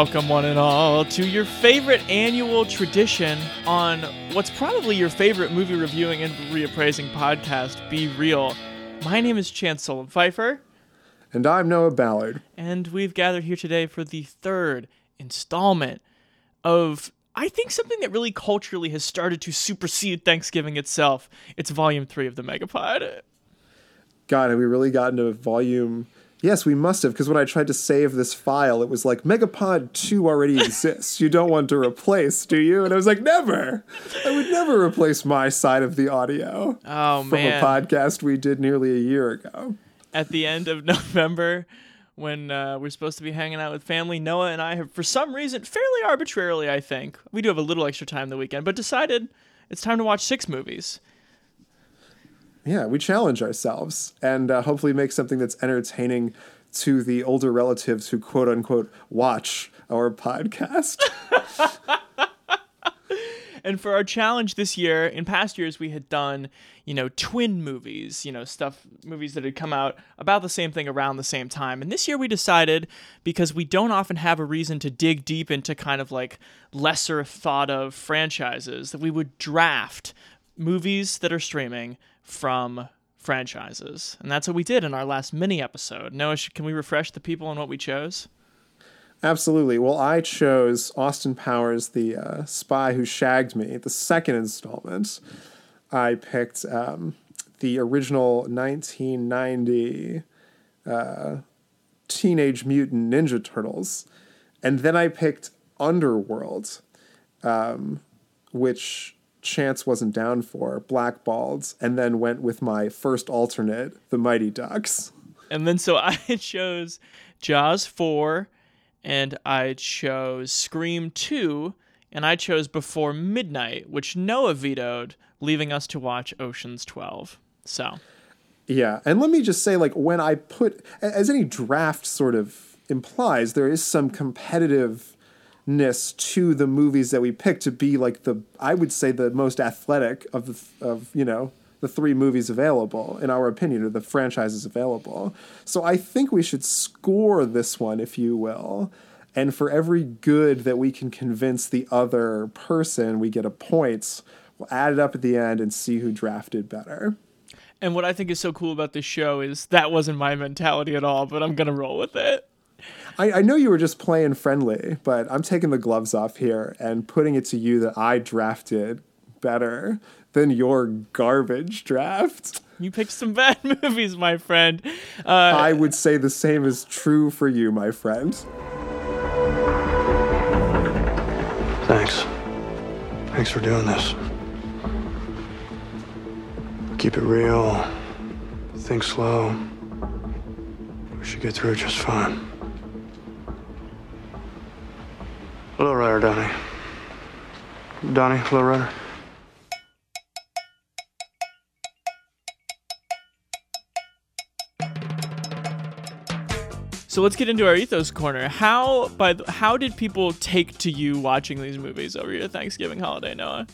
Welcome, one and all, to your favorite annual tradition on what's probably your favorite movie reviewing and reappraising podcast, Be Real. My name is Chancellor Pfeiffer, And I'm Noah Ballard. and we've gathered here today for the third installment of, I think, something that really culturally has started to supersede Thanksgiving itself. It's volume three of the Megapod. God, have we really gotten to volume? Yes, we must have, because when I tried to save this file, it was like Megapod 2 already exists. You don't want to replace, do you? And I was like, never. I would never replace my side of the audio Oh, from man. a podcast we did nearly a year ago. at the end of November when uh, we're supposed to be hanging out with family. Noah and I have, for some reason, fairly arbitrarily, I think, we do have a little extra time the weekend, but decided it's time to watch six movies. Yeah, we challenge ourselves and uh, hopefully make something that's entertaining to the older relatives who quote unquote watch our podcast. And for our challenge this year, in past years, we had done, you know, twin movies, you know, stuff, movies that had come out about the same thing around the same time. And this year we decided, because we don't often have a reason to dig deep into kind of like lesser thought of franchises, that we would draft movies that are streaming from franchises. And that's what we did in our last mini episode. Noah, can we refresh the people on what we chose? Absolutely. Well, I chose Austin Powers, the uh, spy who shagged me, the second installment. I picked um, the original 1990 uh, Teenage Mutant Ninja Turtles. And then I picked Underworld, um, which Chance wasn't down for, blackballed, and then went with my first alternate, The Mighty Ducks. And then so I chose Jaws 4 and I chose Scream 2 and I chose Before Midnight, which Noah vetoed, leaving us to watch Ocean's 12. So, Yeah, and let me just say, like, when I put, as any draft sort of implies, there is some competitiveness to the movies that we pick to be like the, I would say, the most athletic of the, of you know, the three movies available, in our opinion, or the franchises available. So I think we should score this one, if you will. And for every good that we can convince the other person, we get a point. We'll add it up at the end and see who drafted better. and what I think is so cool about this show is that wasn't my mentality at all, but I'm going to roll with it. I, I know you were just playing friendly, but I'm taking the gloves off here and putting it to you that I drafted better than your garbage draft. You picked some bad movies, my friend. Uh, I would say the same is true for you, my friend. Thanks. Thanks for doing this. Keep it real. Think slow. We should get through it just fine. Hello, Rider Donnie. Donnie, hello, Rider. so let's get into our ethos corner. How by the, how did people take to you watching these movies over your Thanksgiving holiday, Noah?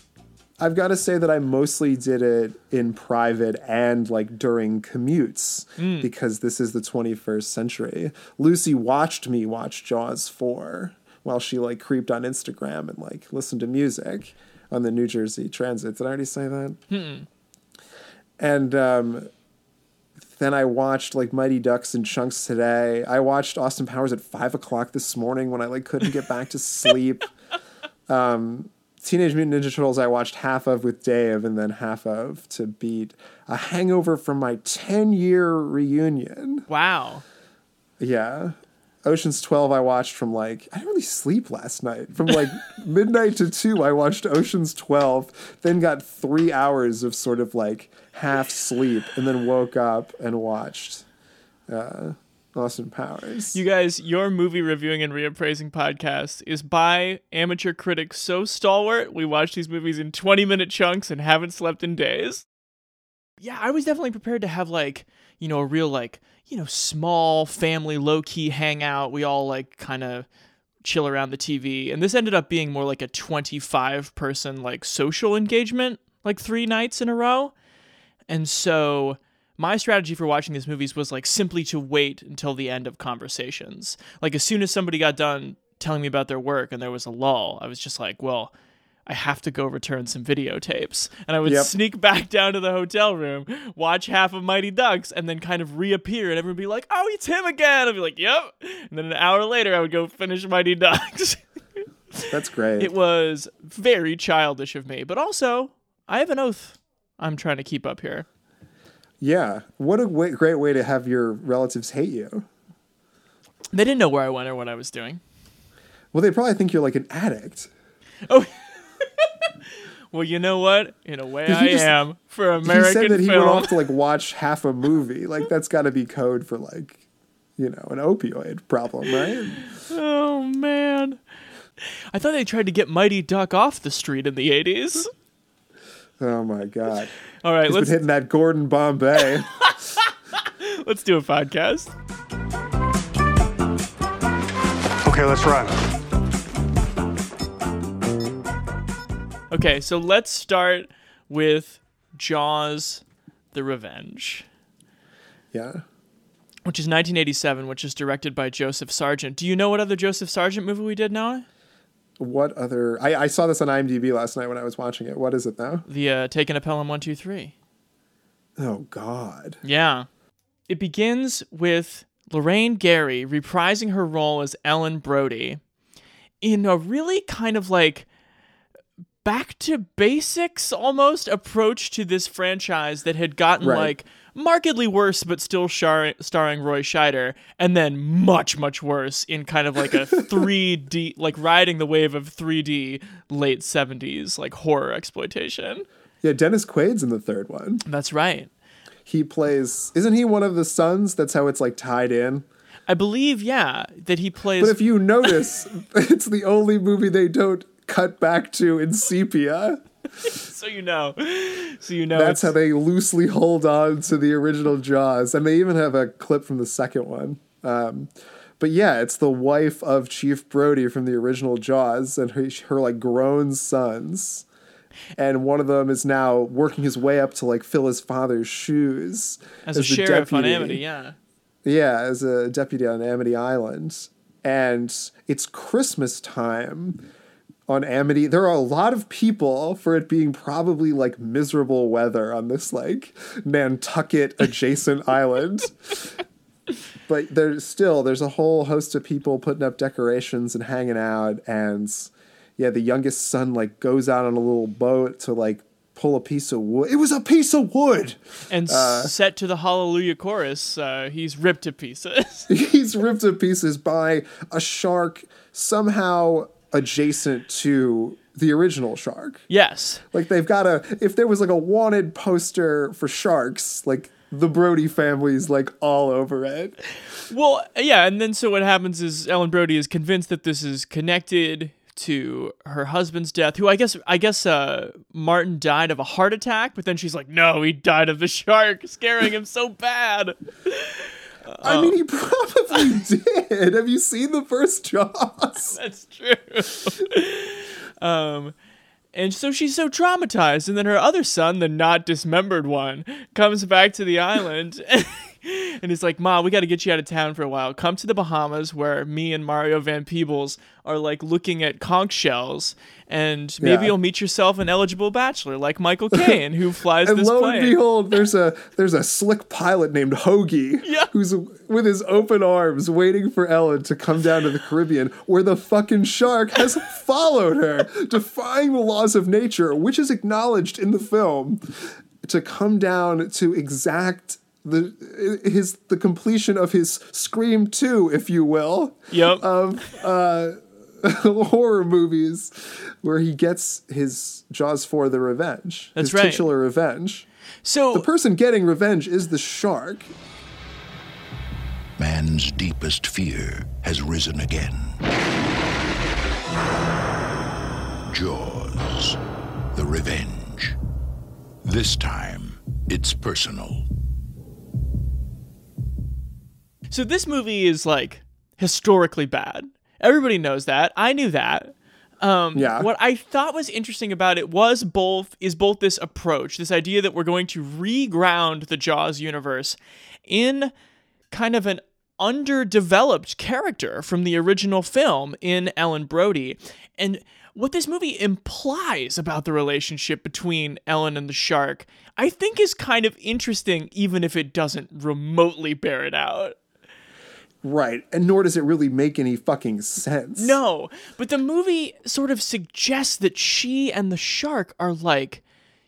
I've got to say that I mostly did it in private and like during commutes hmm. because this is the 21st century. Lucy watched me watch Jaws 4 while she like creeped on Instagram and like listened to music on the New Jersey Transit. Did I already say that? And um, then I watched like Mighty Ducks and chunks today. I watched Austin Powers at five o'clock this morning when I like couldn't get back to sleep. Um, Teenage Mutant Ninja Turtles I watched half of with Dave and then half of to beat a hangover from my 10 year reunion. Wow. Yeah. Ocean's 12 I watched from like I didn't really sleep last night. From like midnight to 2 I watched Ocean's 12, then got 3 hours of sort of like half sleep and then woke up and watched uh Austin Powers. You guys, your movie reviewing and reappraising podcast is by amateur critics so stalwart. We watch these movies in 20 minute chunks and haven't slept in days. Yeah, I was definitely prepared to have like, you know, a real like, you know, small family low key hangout. We all like kind of chill around the TV. And this ended up being more like a 25 person like social engagement, like three nights in a row. And so my strategy for watching these movies was like simply to wait until the end of conversations. Like as soon as somebody got done telling me about their work and there was a lull, I was just like, well, I have to go return some videotapes. And I would Yep. sneak back down to the hotel room, watch half of Mighty Ducks, and then kind of reappear, and everyone would be like, oh, it's him again. I'd be like, yep. And then an hour later, I would go finish Mighty Ducks. That's great. it was very childish of me, but also, I have an oath I'm trying to keep up here. yeah. What a great way to have your relatives hate you. They didn't know where I went or what I was doing. Well, they probably think you're like an addict. Oh, well, you know what? In a way, I just- am for American. he said that he film. went off to like watch half a movie. Like that's got to be code for like, you know, an opioid problem, right? oh man, I thought they tried to get Mighty Duck off the street in the '80s. Oh my god, All right, he's let's been hitting that Gordon Bombay. let's do a podcast. Okay, let's run. Okay, so let's start with Jaws: The Revenge. yeah. Which is 1987, which is directed by Joseph Sargent. Do you know what other Joseph Sargent movie we did, Noah? What other? I, I saw this on IMDb last night when I was watching it. What is it now? The uh, Taking a Pelham 123. Oh God. Yeah. It begins with Lorraine Gary reprising her role as Ellen Brody in a really kind of like back to basics almost approach to this franchise that had gotten Right. like markedly worse but still shar- starring Roy Scheider and then much much worse in kind of like a 3D like riding the wave of 3D late 70s like horror exploitation. Yeah, Dennis Quaid's in the third one. That's right. He plays. Isn't he one of the sons? That's how it's like tied in. I believe yeah that he plays But if you notice, it's the only movie they don't cut back to in sepia. so you know. So you know That's how they loosely hold on to the original Jaws, and they even have a clip from the second one. Um, but yeah, it's the wife of Chief Brody from the original Jaws, and her, her like grown sons, and one of them is now working his way up to like fill his father's shoes as a the sheriff on. Amity, yeah. Yeah, as a deputy on Amity Island. And it's Christmas time on Amity. There are a lot of people for it being probably like miserable weather on this like Nantucket adjacent island. But there's still there's a whole host of people putting up decorations and hanging out and yeah, the youngest son like goes out on a little boat to like pull a piece of wood. It was a piece of wood. And Uh, set to the Hallelujah chorus, uh, he's ripped to pieces. he's ripped to pieces by a shark somehow adjacent to the original shark. yes. Like they've got a if there was like a wanted poster for sharks, like the Brody family's like all over it. Well, yeah, and then so what happens is Ellen Brody is convinced that this is connected to her husband's death, who I guess I guess uh, Martin died of a heart attack, but then she's like, no, he died of the shark, scaring him so bad. I mean, he probably did. Have you seen the first Jaws? That's true. um, and so she's so traumatized, and then her other son, the not dismembered one, comes back to the island. And he's like, Ma, we got to get you out of town for a while. Come to the Bahamas where me and Mario Van Peebles are like looking at conch shells, and maybe Yeah. you'll meet yourself an eligible bachelor like Michael Caine who flies And this lo plane. and behold, there's a there's a slick pilot named Hoagie Yeah. who's with his open arms waiting for Ellen to come down to the Caribbean, where the fucking shark has followed her, defying the laws of nature, which is acknowledged in the film, to come down to exact the his the completion of his Scream 2, if you will yep. of uh, horror movies where he gets his Jaws for the revenge. That's his right. titular revenge. so The person getting revenge is the shark. man's deepest fear has risen again. Jaws, the revenge. This time, it's personal. So this movie is like historically bad. Everybody knows that. I knew that. Um, Yeah. What I thought was interesting about it was both is both this approach, this idea that we're going to reground the Jaws universe in kind of an underdeveloped character from the original film in Ellen Brody, and what this movie implies about the relationship between Ellen and the shark, I think is kind of interesting, even if it doesn't remotely bear it out. Right. And nor does it really make any fucking sense. No, but the movie sort of suggests that she and the shark are like,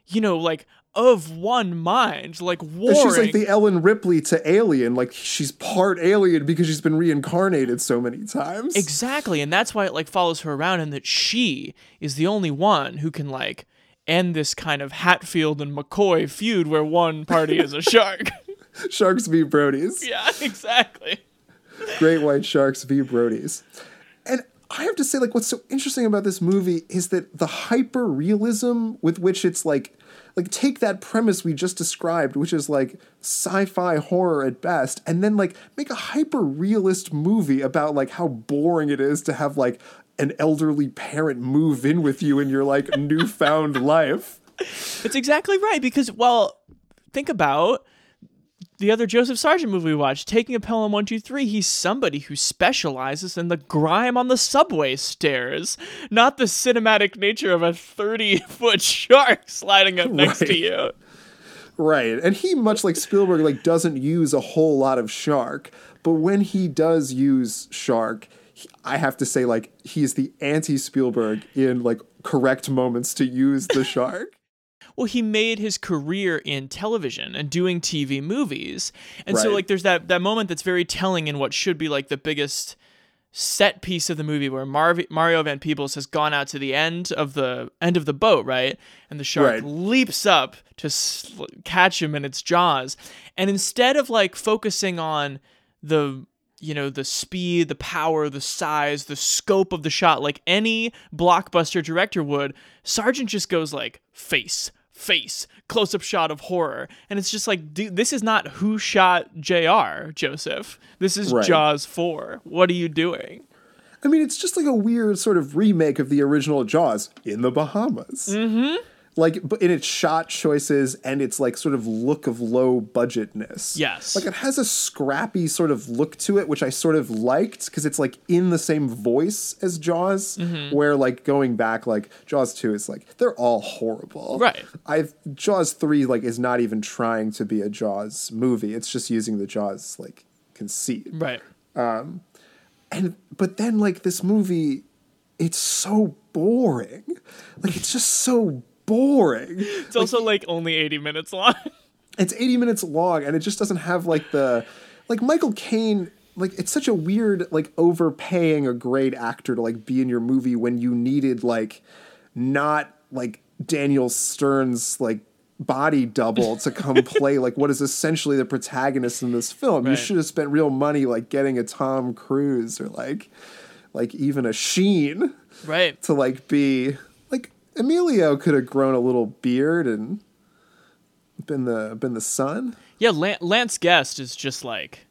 you know, like of one mind, like warring. She's like the Ellen Ripley to Alien. Like she's part alien because she's been reincarnated so many times. exactly, and that's why it like follows her around, and that she is the only one who can like end this kind of Hatfield and McCoy feud where one party is a shark. Sharks v. Brodies. yeah, exactly. Great White Sharks v. Brodies. And I have to say, like, what's so interesting about this movie is that the hyper realism with which it's like, like, take that premise we just described, which is like sci fi horror at best, and then like make a hyper realist movie about like how boring it is to have like an elderly parent move in with you in your like newfound life. It's exactly right because well, think about the other Joseph Sargent movie we watched, Taking a Pelham 123, he's somebody who specializes in the grime on the subway stairs, not the cinematic nature of a 30 foot shark sliding up next to you. Right. And he, much like Spielberg, like doesn't use a whole lot of shark. But when he does use shark, he- I have to say, like, he's the anti Spielberg in like correct moments to use the shark. Well, he made his career in television and doing TV movies. And so like there's that that moment that's very telling in what should be like the biggest set piece of the movie where Marv- Mario Van Peebles has gone out to the end of the end of the boat, right? And the shark Right. leaps up to sl- catch him in its jaws. And instead of like focusing on the you know the speed the power the size the scope of the shot like any blockbuster director would sargent just goes like face face close up shot of horror and it's just like dude, this is not who shot jr joseph this is Right. jaws 4 what are you doing I mean, it's just like a weird sort of remake of the original Jaws in the Bahamas. Mm-hmm. Like, in its shot choices and its like sort of look of low budgetness. Yes. Like it has a scrappy sort of look to it, which I sort of liked because it's like in the same voice as Jaws. Where like going back, like Jaws two is like they're all horrible. Right. I've Jaws three like is not even trying to be a Jaws movie. It's just using the Jaws like conceit right Um and but then like this movie it's so boring like it's just so boring. It's also like only 80 minutes long. It's 80 minutes long and it just doesn't have like the like michael caine like it's such a weird like overpaying a great actor to like be in your movie when you needed like not like daniel stern's like body double to come play like what is essentially the protagonist in this film. You should have spent real money like getting a tom cruise or like like even a sheen right. to like be like Emilio could have grown a little beard and been the been the son. yeah lance guest is just like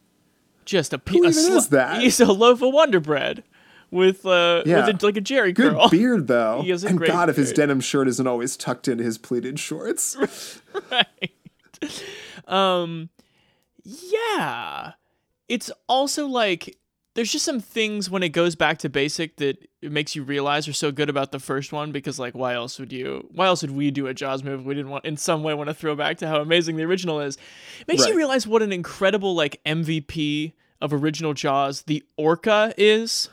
just a, piece. Who a even is that? he's a loaf of wonder bread with uh Yeah. with a, like a jerry Good curl beard though. He has a and God, if his denim shirt isn't always tucked into his pleated shorts. Right. Um. Yeah it's also like there's just some things when it goes back to basic that it makes you realize are so good about the first one because like why else would you why else would we do a jaws movie if we didn't want in some way want to throw back to how amazing the original is it makes you realize what an incredible like mvp of original jaws the orca is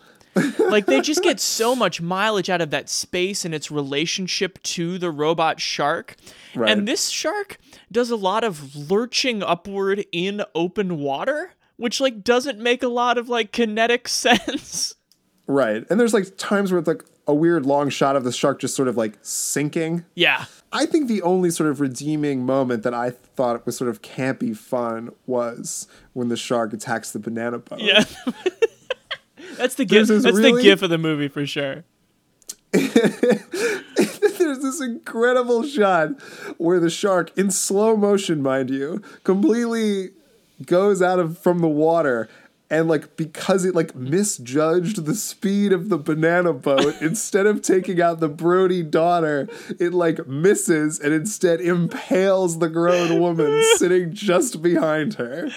like they just get so much mileage out of that space and its relationship to the robot shark. Right. And this shark does a lot of lurching upward in open water, which like doesn't make a lot of like kinetic sense. right. And there's like times where it's like a weird long shot of the shark just sort of like sinking. Yeah. I think the only sort of redeeming moment that I thought was sort of campy fun was when the shark attacks the banana boat. Yeah. that's the gif. That's this the really- gif of the movie for sure. There's this incredible shot where the shark, in slow motion, mind you, completely goes out of from the water. And like because it like misjudged the speed of the banana boat, instead of taking out the Brody daughter, it like misses and instead impales the grown woman sitting just behind her.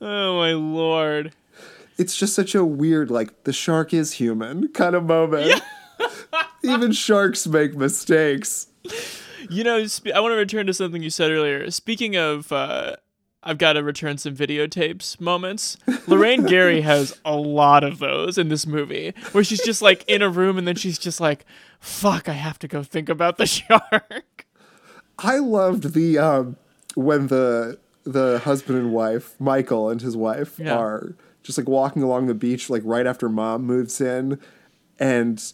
Oh my lord. It's just such a weird, like the shark is human kind of moment. Even sharks make mistakes. You know, sp- I want to return to something you said earlier. Speaking of, uh, I've got to return some videotapes moments. Lorraine Gary has a lot of those in this movie where she's just like in a room and then she's just like, fuck, I have to go think about the shark. I loved the um when the the husband and wife, Michael and his wife, Yeah. are just like walking along the beach like right after mom moves in and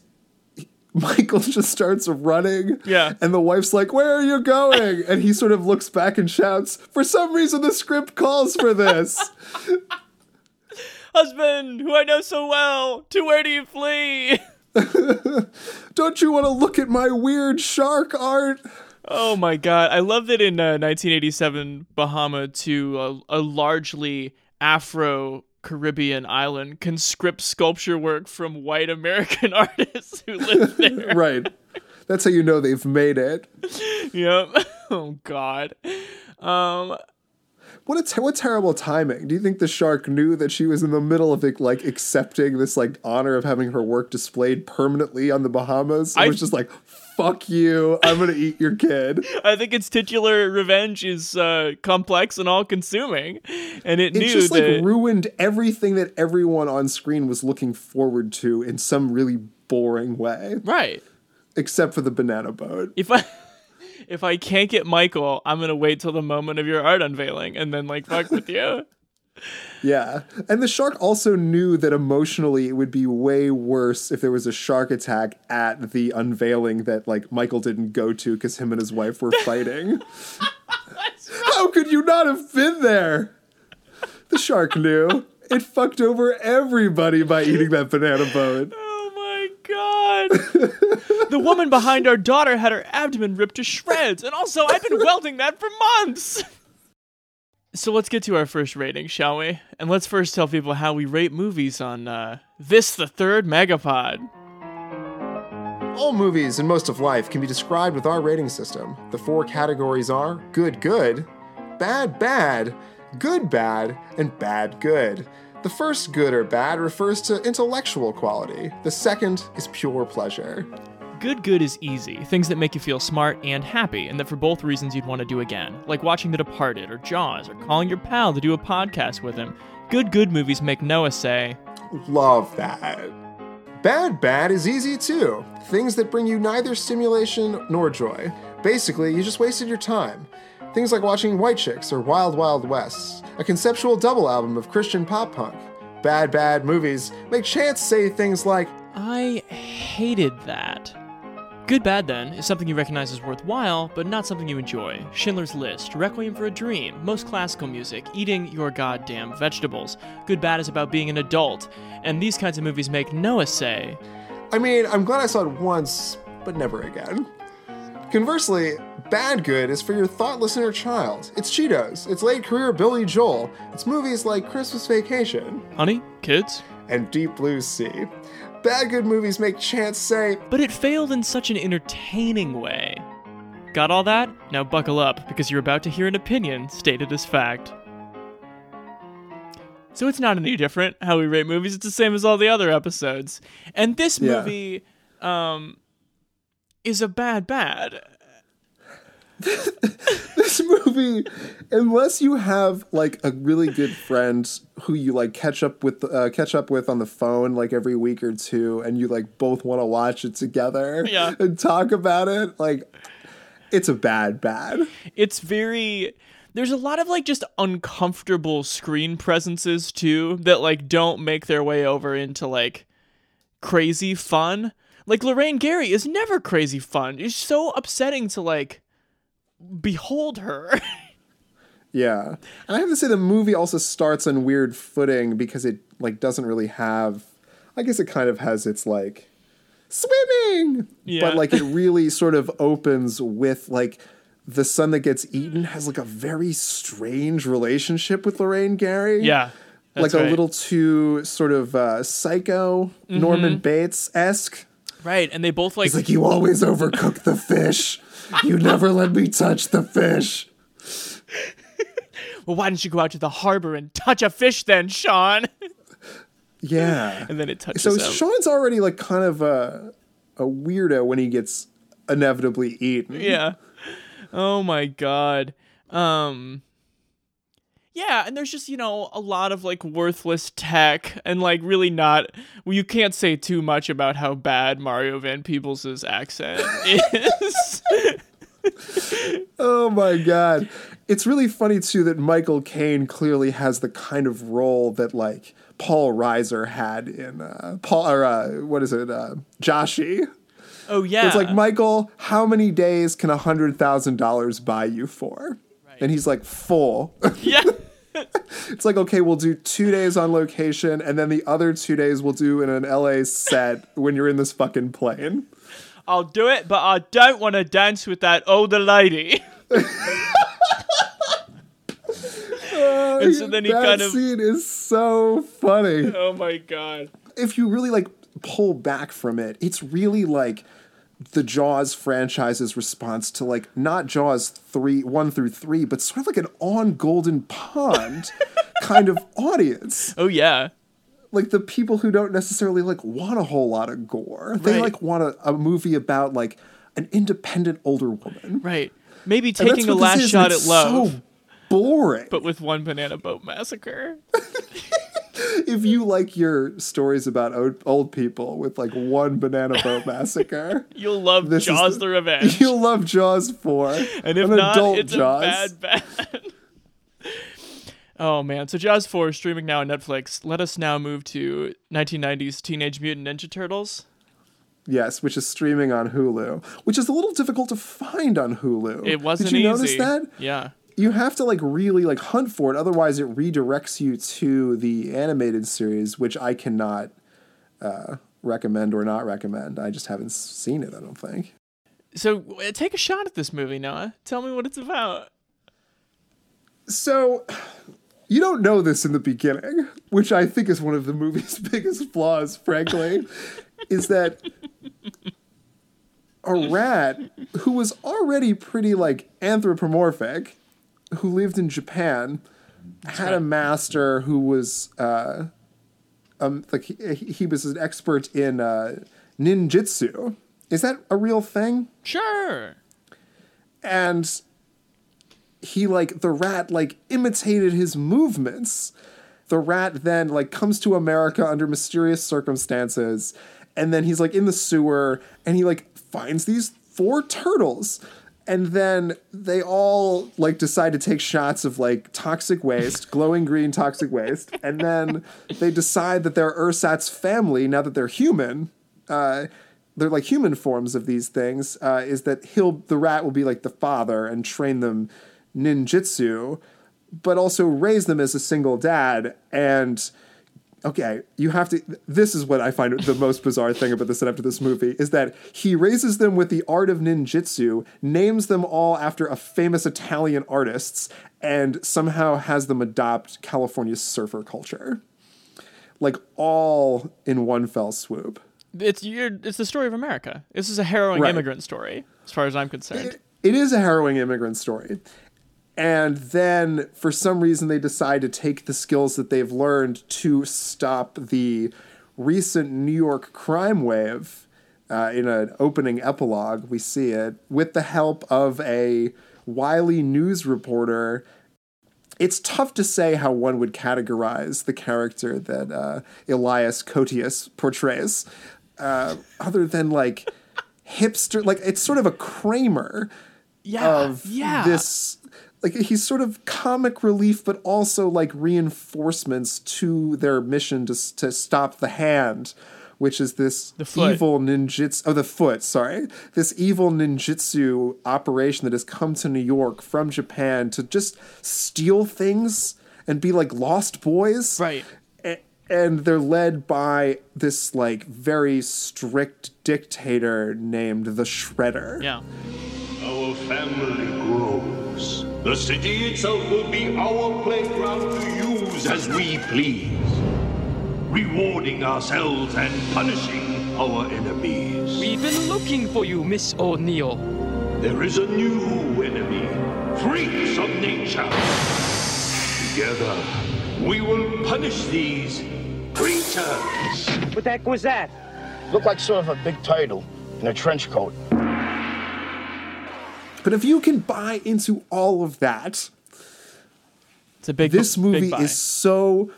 Michael just starts running. Yeah. And the wife's like, Where are you going? And he sort of looks back and shouts, For some reason, the script calls for this. Husband, who I know so well, to where do you flee? Don't you want to look at my weird shark art? Oh my god. I love that in uh, 1987 Bahama to a, a largely Afro Caribbean island conscript sculpture work from white American artists who live there. right. That's how you know they've made it. yep. Oh god. Um What a what terrible timing! Do you think the shark knew that she was in the middle of like accepting this like honor of having her work displayed permanently on the Bahamas? It I- was just like, "Fuck you! I'm gonna eat your kid." I think its titular revenge is uh, complex and all-consuming, and it, It knew just that. like ruined everything that everyone on screen was looking forward to in some really boring way, right. except for the banana boat. If I if I can't get Michael, I'm gonna wait till the moment of your art unveiling and then like fuck with you. Yeah. And the shark also knew that emotionally it would be way worse if there was a shark attack at the unveiling that like Michael didn't go to because him and his wife were fighting. How could you not have been there? The shark knew. It fucked over everybody by eating that banana boat. Oh my god. the woman behind our daughter had her abdomen ripped to shreds, and also I've been welding that for months. So let's get to our first rating, shall we? And let's first tell people how we rate movies on uh, this, the third Megapod. All movies and most of life can be described with our rating system. The four categories are good, good, bad, bad, good, bad, and bad, good. The first good or bad refers to intellectual quality. The second is pure pleasure. Good Good is easy, things that make you feel smart and happy, and that for both reasons you'd want to do again, like watching The Departed or Jaws or calling your pal to do a podcast with him. Good Good movies make Noah say, Love that. Bad, bad is easy too. Things that bring you neither stimulation nor joy. Basically, you just wasted your time. Things like watching White Chicks or Wild Wild West, a conceptual double album of Christian pop punk. Bad, bad movies make Chance say things like, I hated that. Good Bad, then, is something you recognize as worthwhile, but not something you enjoy. Schindler's List, Requiem for a Dream, most classical music, eating your goddamn vegetables. Good Bad is about being an adult, and these kinds of movies make Noah say, I mean, I'm glad I saw it once, but never again. Conversely, Bad Good is for your thoughtless inner child. It's Cheetos, it's late career Billy Joel, it's movies like Christmas Vacation Honey, kids? and Deep Blue Sea. Bad Good movies make Chance say, But it failed in such an entertaining way. Got all that? Now buckle up, because you're about to hear an opinion stated as fact. So it's not any different how we rate movies, it's the same as all the other episodes. And this Yeah. movie um is a bad bad. this movie, unless you have like a really good friend who you like catch up with, uh, catch up with on the phone like every week or two, and you like both want to watch it together Yeah. and talk about it, like it's a bad bad. It's very there's a lot of like just uncomfortable screen presences too that like don't make their way over into like crazy fun. Like Lorraine Gary is never crazy fun. It's so upsetting to like behold her. Yeah. And I have to say the movie also starts on weird footing because it like doesn't really have I guess it kind of has its like swimming. Yeah. But like it really sort of opens with like the son that gets eaten has like a very strange relationship with Lorraine Gary. yeah. like a right. little too sort of uh, psycho Norman Bates esque. Right, and they both like He's like, You always overcook the fish. You never let me touch the fish. well, why didn't you go out to the harbor and touch a fish then, Sean? Yeah. And then it touches So. Sean's already like kind of a a weirdo when he gets inevitably eaten. yeah. Oh my god. Um Yeah, and there's just, you know, a lot of like worthless tech and like really not well, you can't say too much about how bad Mario Van Peebles' accent is. Oh my god. It's really funny too that Michael Caine clearly has the kind of role that like Paul Reiser had in uh Paul or uh, what is it? Uh Joshi. oh yeah. It's like, Michael, how many days can a hundred thousand dollars buy you for? And he's like, full. Yeah. it's like, okay, we'll do two days on location, and then the other two days we'll do in an LA set when you're in this fucking plane. I'll do it, but I don't want to dance with that older lady. and so then he that kind of scene is so funny. Oh my god. if you really like pull back from it, it's really like the Jaws franchise's response to like not Jaws three one through three, but sort of like an on Golden Pond kind of audience. Oh yeah. Like the people who don't necessarily like want a whole lot of gore. They Right. like want a, a movie about like an independent older woman. Right. Maybe taking a last shot at love, So boring. but with one banana boat massacre. if you like your stories about old, old people with like one banana boat massacre, You'll love Jaws the- the, Revenge. You'll love Jaws 4. and if an not, adult it's Jaws. a bad bad. Oh man. So Jaws 4 is streaming now on Netflix. Let us now move to 1990s Teenage Mutant Ninja Turtles. Yes, which is streaming on Hulu, which is a little difficult to find on Hulu. It wasn't Did you easy. notice that? Yeah. You have to like really like hunt for it, otherwise it redirects you to the animated series, which I cannot uh, recommend or not recommend. I just haven't seen it. I don't think. So take a shot at this movie, Noah. Tell me what it's about. So, you don't know this in the beginning, which I think is one of the movie's biggest flaws, frankly, is that a rat who was already pretty like anthropomorphic, who lived in Japan, had a master who was uh, um like he, he was an expert in uh, ninjutsu. Is that a real thing? Sure. and he like the rat like imitated his movements. The rat then like comes to america under mysterious circumstances and then he's like in the sewer and he like finds these four turtles. And then they all like decide to take shots of like toxic waste glowing green toxic waste and then they decide that they're ursat's family now that they're human uh, they're like human forms of these things uh, is that he'll the rat will be like the father and train them ninjutsu but also raise them as a single dad and okay you have to this is what i find the most bizarre thing about the setup to this movie is that he raises them with the art of ninjutsu names them all after a famous italian artists and somehow has them adopt california's surfer culture like all in one fell swoop It's you're, it's the story of America. This is a harrowing Right. immigrant story, as far as I'm concerned. it, it is a harrowing immigrant story. And then, for some reason, they decide to take the skills that they've learned to stop the recent New York crime wave. Uh, in an opening epilogue, we see it with the help of a wily news reporter. It's tough to say how one would categorize the character that uh, Elias Koteas portrays, uh, other than like hipster. Like it's sort of a Kramer yeah, of yeah. this like he's sort of comic relief but also like reinforcements to their mission to to stop the hand which is this The evil ninjutsu. Oh, the foot. Sorry, this evil ninjutsu operation that has come to New York from Japan to just steal things and be like lost boys. Right. And they're led by this like very strict dictator named the Shredder. Yeah. Our family grows. The city itself will be our playground to use as we please. Rewarding ourselves and punishing our enemies. We've been looking for you, Miss O'Neill. There is a new enemy. Freaks of nature. Together, we will punish these creatures. What the heck was that? Looked like sort of a big turtle in a trench coat. But if you can buy into all of that, It's a big this big movie buy. is so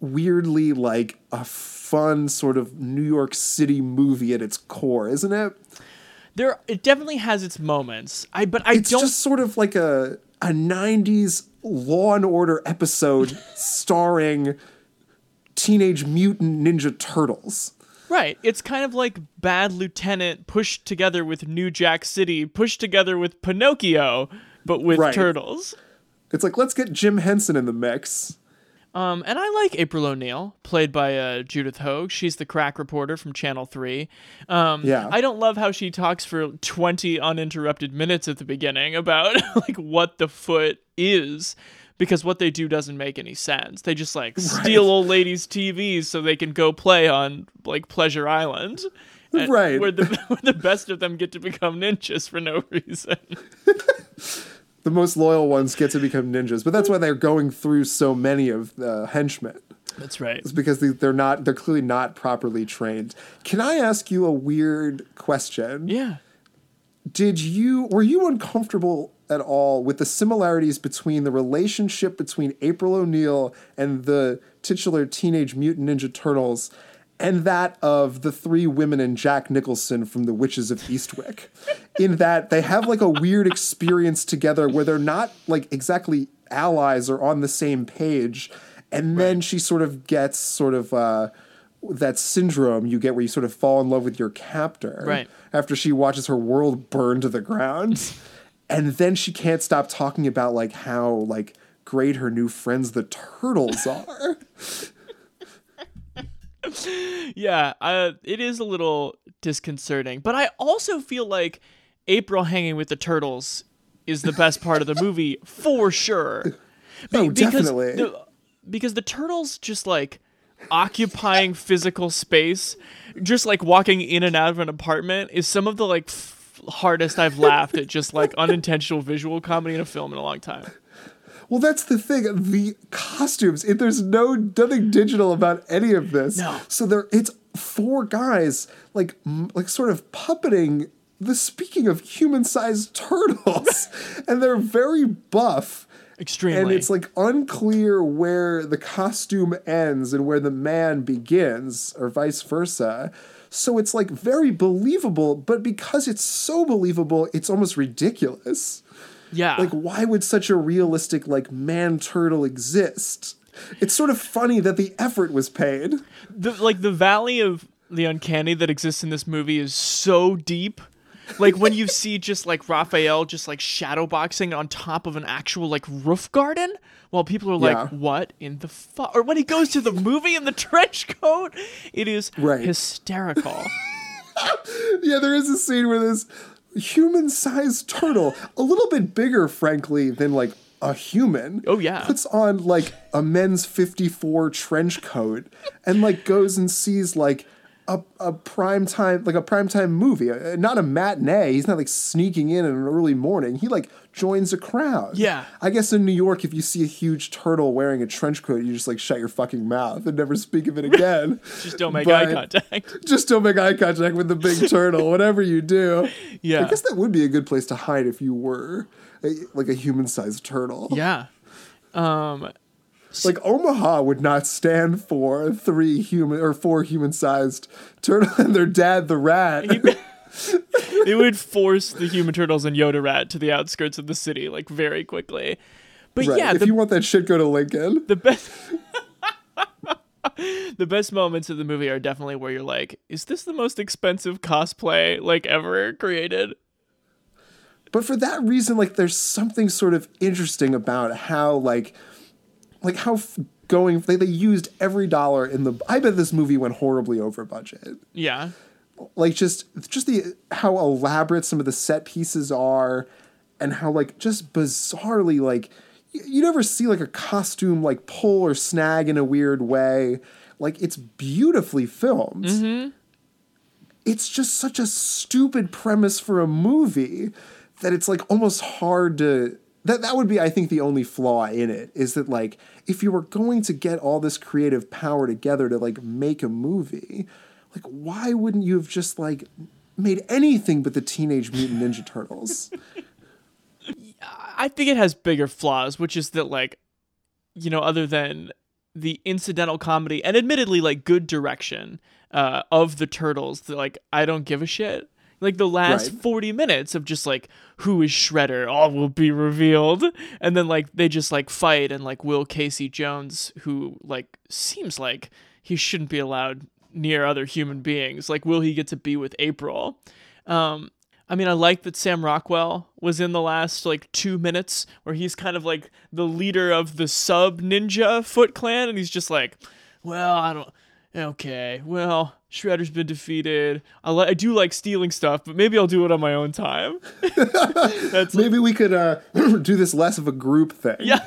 weirdly like a fun sort of New York City movie at its core, isn't it? there it definitely has its moments. I but I It's don't just sort of like a a 90s Law and Order episode starring Teenage Mutant Ninja Turtles. Right. It's kind of like Bad Lieutenant pushed together with New Jack City, pushed together with Pinocchio, but with Right. turtles. It's like let's get Jim Henson in the mix. Um, and I like April O'Neil, played by uh, Judith Hoag. She's the crack reporter from Channel 3. Um, Yeah. I don't love how she talks for 20 uninterrupted minutes at the beginning about like what the foot is because what they do doesn't make any sense. They just like steal old ladies' TVs so they can go play on like Pleasure Island. And Right. Where the, where the best of them get to become ninjas for no reason. The most loyal ones get to become ninjas, but that's why they're going through so many of the henchmen. That's right. It's because they- they're not they're clearly not properly trained. Can I ask you a weird question? Yeah. Did you were you uncomfortable at all with the similarities between the relationship between April O'Neil and the titular Teenage Mutant Ninja Turtles and that of the three women and Jack Nicholson from The Witches of Eastwick? in that they have like a weird experience together where they're not like exactly allies or on the same page. And then she sort of gets sort of uh, that syndrome you get where you sort of fall in love with your captor Right. after she watches her world burn to the ground. and then she can't stop talking about like how like great her new friends the turtles are. Yeah, uh, it is a little disconcerting, but I also feel like April hanging with the turtles is the best part of the movie for sure. Be- Oh, because definitely. The, because the turtles just like occupying physical space, just like walking in and out of an apartment, is some of the like f- hardest I've laughed at just like unintentional visual comedy in a film in a long time. well, that's the thing. The costumes, it, there's no nothing digital about any of this. No. So there, it's four guys like m- like sort of puppeting the speaking of human-sized turtles, and they're very buff. Extremely. And it's like unclear where the costume ends and where the man begins, or vice versa. So it's like very believable, but because it's so believable, it's almost ridiculous. yeah. Like, why would such a realistic, like, man turtle exist? It's sort of funny that the effort was paid. the like the valley of the uncanny that exists in this movie is so deep. Like when you see just like Raphael just like shadow boxing on top of an actual like roof garden while people are like, Yeah. what in the fuck? Or when he goes to the movie in the trench coat, it is Right. hysterical. Yeah, there is a scene where this human sized turtle, a little bit bigger, frankly, than like a human. Oh, yeah. Puts on like a men's 54 trench coat and like goes and sees like a, a prime time like a prime time movie, uh, not a matinee. He's not like sneaking in in an early morning. He like joins a crowd. Yeah. I guess in New York, if you see a huge turtle wearing a trench coat, you just like shut your fucking mouth and never speak of it again. Just don't make eye contact. just don't make eye contact with the big turtle, whatever you do. Yeah. I guess that would be a good place to hide if you were a, like a human sized turtle. Yeah. Um Like Omaha would not stand for three human or four human sized turtle and their dad, the rat. it would force the human turtles and Yoda Rat to the outskirts of the city like very quickly. But right. yeah, if the, you want that shit, go to Lincoln. the best the best moments of the movie are definitely where you're like, is this the most expensive cosplay like ever created? but for that reason like there's something sort of interesting about how like like how f- going they, they used every dollar in the i bet this movie went horribly over budget. Yeah. like just just the how elaborate some of the set pieces are and how like just bizarrely like y- you never see like a costume like pull or snag in a weird way. Like it's beautifully filmed. Mm-hmm. It's just such a stupid premise for a movie that it's like almost hard to that that would be I think the only flaw in it is that like if you were going to get all this creative power together to like make a movie like why wouldn't you have just like made anything but the teenage mutant ninja turtles I think it has bigger flaws, which is that like, you know, other than the incidental comedy and admittedly like good direction uh, of the turtles, that like I don't give a shit. Like the last Right. 40 minutes of just like who is Shredder, all will be revealed, and then like they just like fight and like Will Casey Jones, who like seems like he shouldn't be allowed near other human beings. Like, will he get to be with April? Um, I mean, I like that Sam Rockwell was in the last like two minutes where he's kind of like the leader of the sub ninja Foot Clan, and he's just like, well, I don't. Okay, well, Shredder's been defeated. I, li- I do like stealing stuff, but maybe I'll do it on my own time. That's maybe we could uh do this less of a group thing yeah.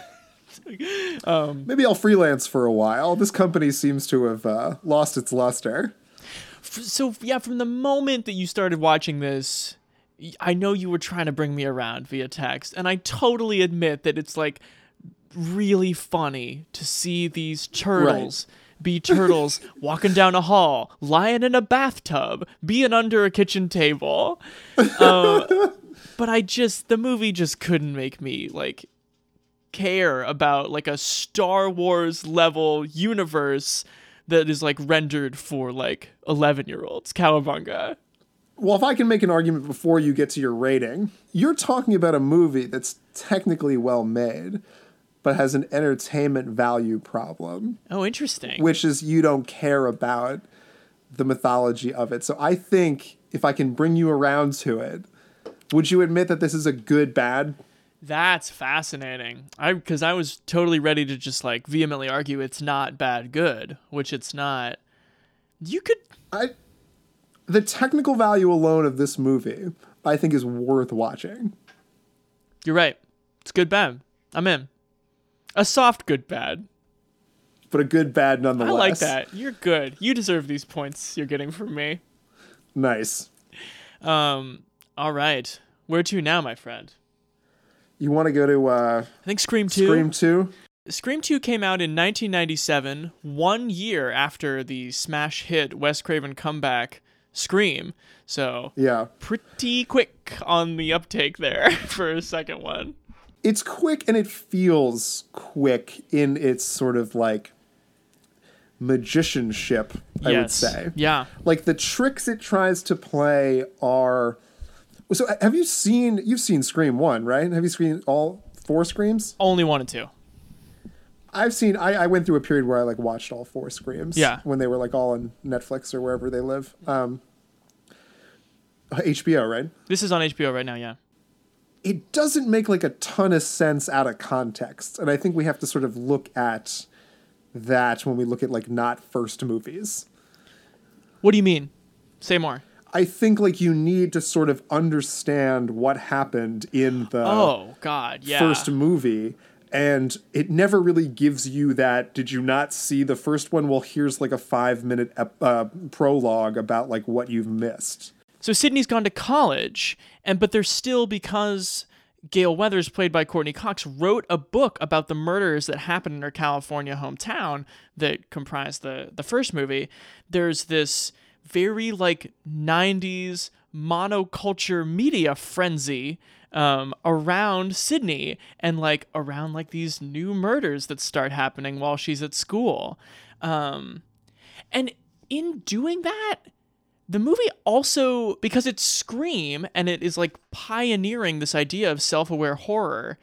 maybe I'll freelance for a while this company seems to have uh, lost its luster so yeah, from the moment that you started watching this, I know you were trying to bring me around via text, and I totally admit that it's like really funny to see these turtles be turtles walking down a hall, lying in a bathtub, being under a kitchen table. Uh, but I just the movie just couldn't make me like care about like a Star Wars level universe that is like rendered for like 11 year olds. Cowabunga. Well, if I can make an argument before you get to your rating, you're talking about a movie that's technically well made, but has an entertainment value problem, Oh, interesting. which is you don't care about the mythology of it. So I think if I can bring you around to it, would you admit that this is a good bad? That's fascinating. I because I was totally ready to just like vehemently argue it's not bad good, which it's not. You could I the technical value alone of this movie, I think is worth watching. You're right. It's good bad. I'm in. A soft good bad. But a good bad nonetheless. I like that. You're good. You deserve these points you're getting from me. Nice. Um all right. Where to now, my friend? You want to go to uh, I think Scream 2. Scream 2? Scream 2 came out in 1997, one year after the smash hit Wes Craven comeback Scream. So, Yeah. pretty quick on the uptake there for a second one. It's quick and it feels quick in its sort of like magicianship, I would say. Yeah. Like the tricks it tries to play are. So have you seen? You've seen Scream One, right? Have you seen all four Screams? Only one and two. I've seen. I, I went through a period where I like watched all four Screams. Yeah. When they were like all on Netflix or wherever they live. Um. HBO, right? This is on HBO right now, yeah. It doesn't make like a ton of sense out of context and i think we have to sort of look at that when we look at like not first movies What do you mean? Say more. i think like you need to sort of understand what happened in the Oh, God, yeah. first movie and it never really gives you that did you not see the first one well here's like a five minute ep- uh, prologue about like what you've missed So Sydney's gone to college, and but there's still because Gail Weathers, played by Courteney Cox, wrote a book about the murders that happened in her California hometown that comprised the the first movie. There's this very like '90s monoculture media frenzy um, around Sydney and like around like these new murders that start happening while she's at school. Um, and in doing that, the movie also because it's Scream and it is like pioneering this idea of self-aware horror,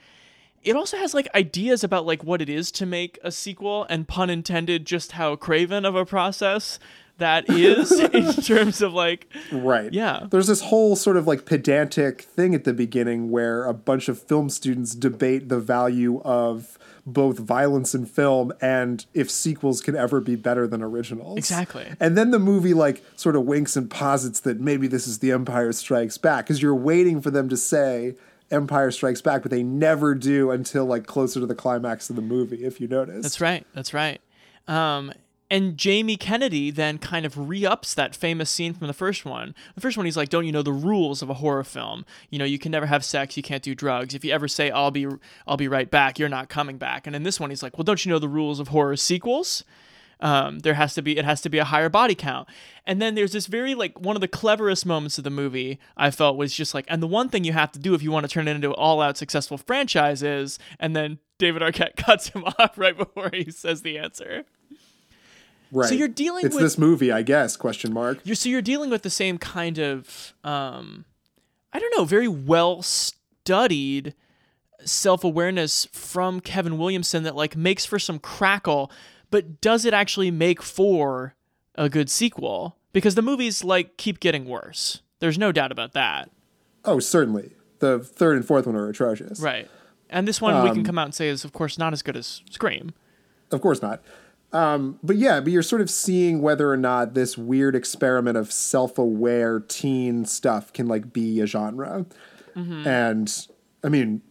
it also has like ideas about like what it is to make a sequel and pun intended just how craven of a process that is in terms of like Right. Yeah. There's this whole sort of like pedantic thing at the beginning where a bunch of film students debate the value of both violence in film and if sequels can ever be better than originals. Exactly. And then the movie like sort of winks and posits that maybe this is the Empire Strikes Back because you're waiting for them to say Empire Strikes Back, but they never do until like closer to the climax of the movie, if you notice. That's right. That's right. Um, and Jamie Kennedy then kind of re-ups that famous scene from the first one. The first one, he's like, "Don't you know the rules of a horror film? You know, you can never have sex, you can't do drugs. If you ever say I'll be, I'll be right back, you're not coming back." And in this one, he's like, "Well, don't you know the rules of horror sequels? Um, there has to be, it has to be a higher body count." And then there's this very like one of the cleverest moments of the movie. I felt was just like, and the one thing you have to do if you want to turn it into an all-out successful franchise is, and then David Arquette cuts him off right before he says the answer. Right. you're dealing it's with- this movie, I guess, question mark. You're so you're dealing with the same kind of um I don't know, very well studied self-awareness from Kevin Williamson that like makes for some crackle, but does it actually make for a good sequel? Because the movies like keep getting worse. There's no doubt about that. Oh, certainly. The third and fourth one are atrocious. Right. And this one we Um, can come out and say is of course not as good as Scream. Of course not. Um, but yeah, but you're sort of seeing whether or not this weird experiment of self-aware teen stuff can like be a genre. Mm-hmm. And I mean,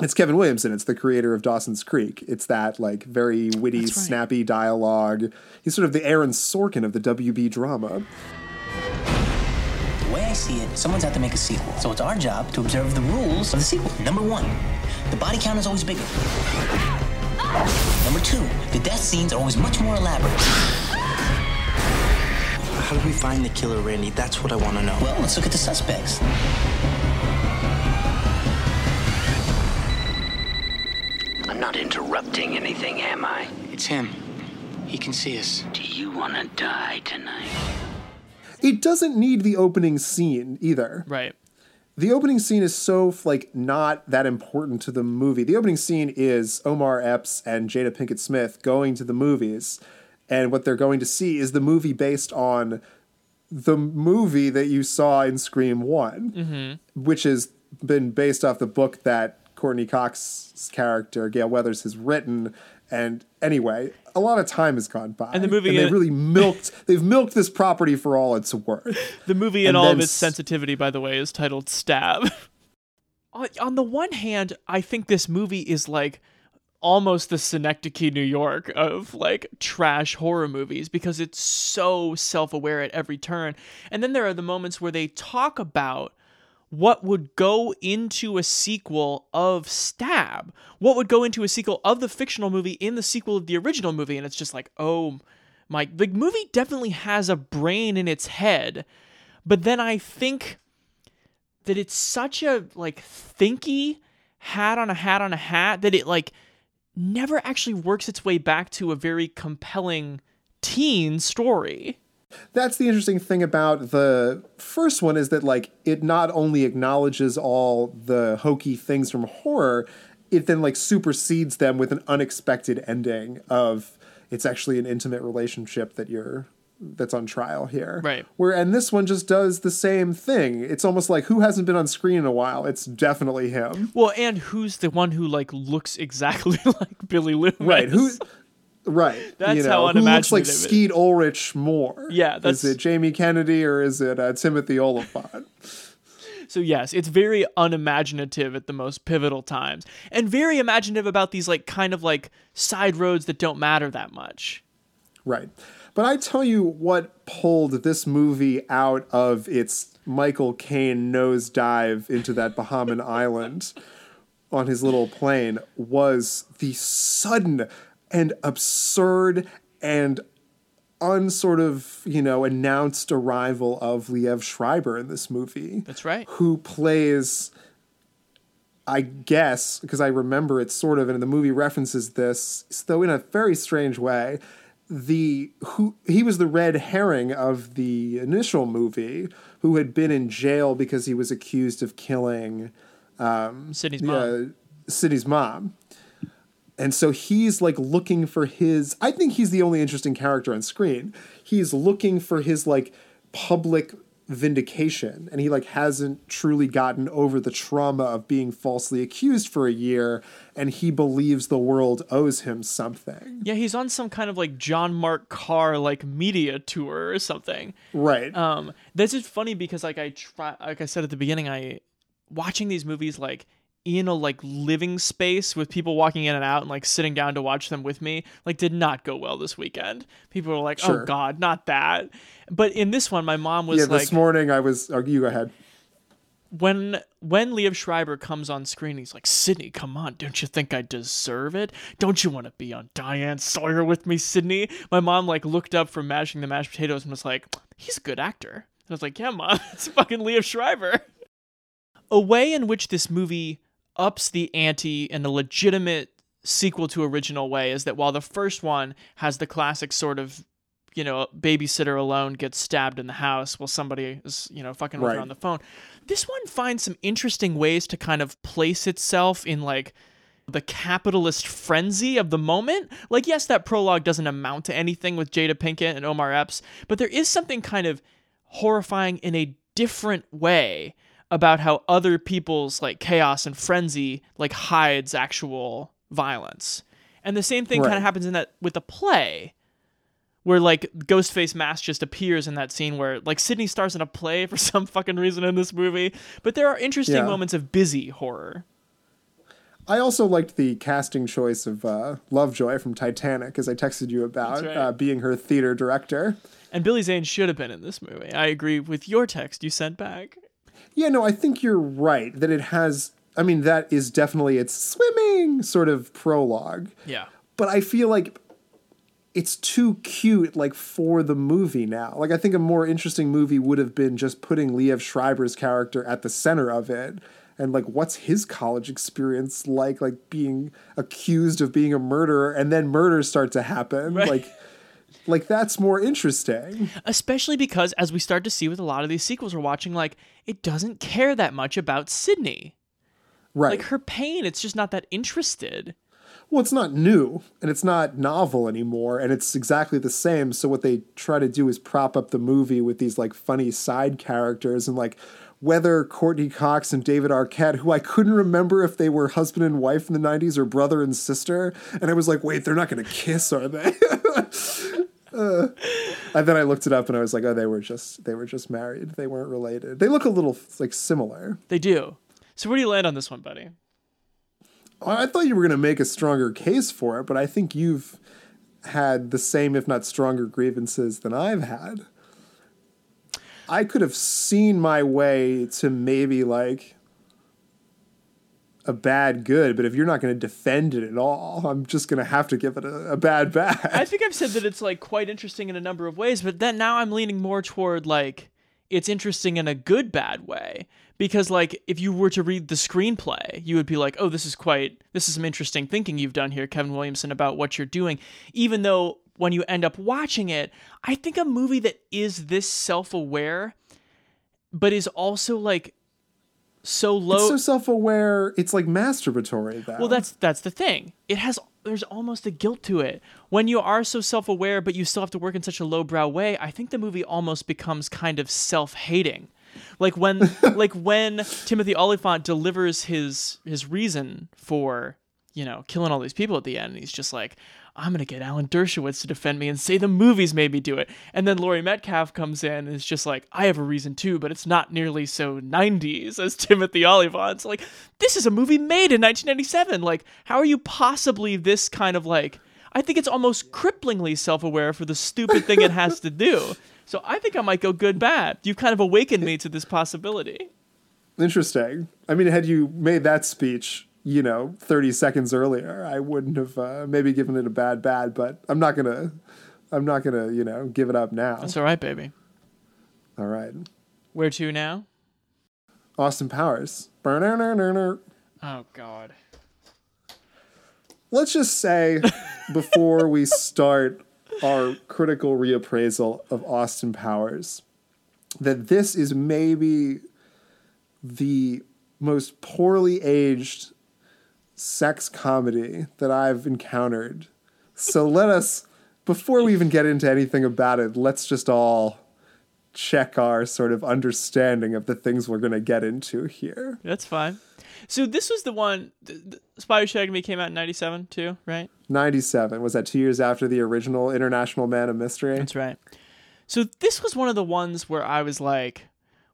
it's Kevin Williamson. It's the creator of Dawson's Creek. It's that like very witty, right. snappy dialogue. He's sort of the Aaron Sorkin of the WB drama. The way I see it, someone's out to make a sequel. So it's our job to observe the rules of the sequel. Number one, the body count is always bigger. Number two, the death scenes are always much more elaborate. How do we find the killer, Randy? That's what I want to know. Well, let's look at the suspects. I'm not interrupting anything, am I? It's him. He can see us. Do you want to die tonight? It doesn't need the opening scene either. Right. The opening scene is so like not that important to the movie. The opening scene is Omar Epps and Jada Pinkett Smith going to the movies, and what they're going to see is the movie based on the movie that you saw in Scream One, mm-hmm. which has been based off the book that Courteney Cox's character Gail Weathers has written. And anyway, a lot of time has gone by, And the movie- and they really milked. They've milked this property for all it's worth. The movie in And all of its s- sensitivity, by the way, is titled Stab. on, on the one hand, I think this movie is like almost the Synecdoche, New York of like trash horror movies because it's so self aware at every turn. And then there are the moments where they talk about what would go into a sequel of Stab, what would go into a sequel of the fictional movie in the sequel of the original movie, and it's just like, oh my, the movie definitely has a brain in its head, but then I think that it's such a like thinky hat on a hat on a hat that it like never actually works its way back to a very compelling teen story. That's the interesting thing about the first one is that like it not only acknowledges all the hokey things from horror it then like supersedes them with an unexpected ending of it's actually an intimate relationship that you're that's on trial here. Right. where and this one just does the same thing. It's almost like who hasn't been on screen in a while? It's definitely him. Well, and who's the one who like looks exactly like Billy Loomis? right. Who right That's you know, how who looks like skeet ulrich more Yeah, that's- is it jamie kennedy or is it uh, timothy olyphant So yes, it's very unimaginative at the most pivotal times, and very imaginative about these like kind of like side roads that don't matter that much. Right. But I tell you what pulled this movie out of its Michael Caine nosedive into that Bahamian island on his little plane was the sudden and absurd and unsort of, you know, announced arrival of Liev Schreiber in this movie. That's right. Who plays I guess, because I remember it sort of, and the movie references this, though in a very strange way. The who he was the red herring of the initial movie, who had been in jail because he was accused of killing Sydney's uh, mom. Sydney's mom. And so he's like looking for his I think he's the only interesting character on screen. He's looking for his like public vindication and he like hasn't truly gotten over the trauma of being falsely accused for a year and he believes the world owes him something. Yeah, he's on some kind of like John Mark Karr like media tour or something. Right. Um this is funny because like I try like I said at the beginning I watching these movies like in a like living space with people walking in and out and like sitting down to watch them with me like did not go well this weekend people were like oh, Sure. oh god not that but in this one my mom was yeah, like this morning I was oh, you go ahead. when when Liev Schreiber comes on screen, he's like, Sydney, come on, don't you think I deserve it? Don't you want to be on Diane Sawyer with me, Sydney? My mom like looked up from mashing the mashed potatoes and was like, he's a good actor. And I was like, yeah, mom, it's fucking Liev Schreiber. A way in which this movie ups the ante in a legitimate sequel to original way is that while the first one has the classic sort of you know babysitter alone gets stabbed in the house while somebody is you know fucking Right. on the phone this one finds some interesting ways to kind of place itself in like the capitalist frenzy of the moment. Like, yes, that prologue doesn't amount to anything with Jada Pinkett and Omar Epps, but there is something kind of horrifying in a different way about how other people's like chaos and frenzy like hides actual violence. And the same thing kind of happens in that with the play where like Ghostface Mask just appears in that scene where like Sydney stars in a play for some fucking reason in this movie. But there are interesting Yeah. moments of busy horror. I also liked the casting choice of uh, Lovejoy from Titanic, as I texted you about, right. uh, being her theater director. And Billy Zane should have been in this movie. I agree with your text you sent back. Yeah, no, I think you're right that it has. I mean, that is definitely its swimming sort of prologue. Yeah. But I feel like it's too cute, like for the movie now. Like, I think a more interesting movie would have been just putting Liev Schreiber's character at the center of it. And like, what's his college experience like? Like being accused of being a murderer, and then murders start to happen. Like, like that's more interesting. Especially because as we start to see with a lot of these sequels we're watching, like, it doesn't care that much about Sydney. Right. Like her pain, it's just not that interested. Well, it's not new and it's not novel anymore, and it's exactly the same. So what they try to do is prop up the movie with these like funny side characters and like whether Courteney Cox and David Arquette, who I couldn't remember if they were husband and wife in the '90s or brother and sister, and I was like, wait, they're not going to kiss, are they? Uh, and then I looked it up and I was like, oh, they were just they were just married. They weren't related. They look a little like similar. They do. So where do you land on this one, buddy? I thought you were going to make a stronger case for it, but I think you've had the same, if not stronger, grievances than I've had. I could have seen my way to maybe like a bad good, but if you're not going to defend it at all, I'm just going to have to give it a, a bad bad. I think I've said that it's like quite interesting in a number of ways, but then now I'm leaning more toward like it's interesting in a good bad way because like if you were to read the screenplay, you would be like, "Oh, this is quite this is some interesting thinking you've done here, Kevin Williamson, about what you're doing." Even though when you end up watching it, I think a movie that is this self-aware but is also like so low It's so self-aware. It's like masturbatory. Though. well, that's that's the thing. It has there's almost a guilt to it. When you are so self-aware but you still have to work in such a lowbrow way, I think the movie almost becomes kind of self-hating. Like when like when Timothy Olyphant delivers his his reason for, you know, killing all these people at the end, and he's just like I'm gonna get Alan Dershowitz to defend me and say the movies made me do it. And then Laurie Metcalf comes in and is just like, I have a reason too, but it's not nearly so 90s as Timothy Olyphant's. Like, this is a movie made in 1997. Like, how are you possibly this kind of like? I think it's almost cripplingly self-aware for the stupid thing it has to do. So I think I might go good bad. You've kind of awakened me to this possibility. Interesting. I mean, had you made that speech, you know, 30 seconds earlier, I wouldn't have uh, maybe given it a bad bad, but I'm not going to I'm not going to, you know, give it up now. That's all right, baby. All right. Where to now? Austin Powers. Burner. Oh God. Let's just say before we start our critical reappraisal of Austin Powers that this is maybe the most poorly aged sex comedy that I've encountered. So let us, before we even get into anything about it, let's just all check our sort of understanding of the things we're going to get into here. That's fine. So this was the one. The, the Spy Who Shagged Me came out in '97 too, right? 97. Was that two years after the original International Man of Mystery? That's right. So this was one of the ones where I was like,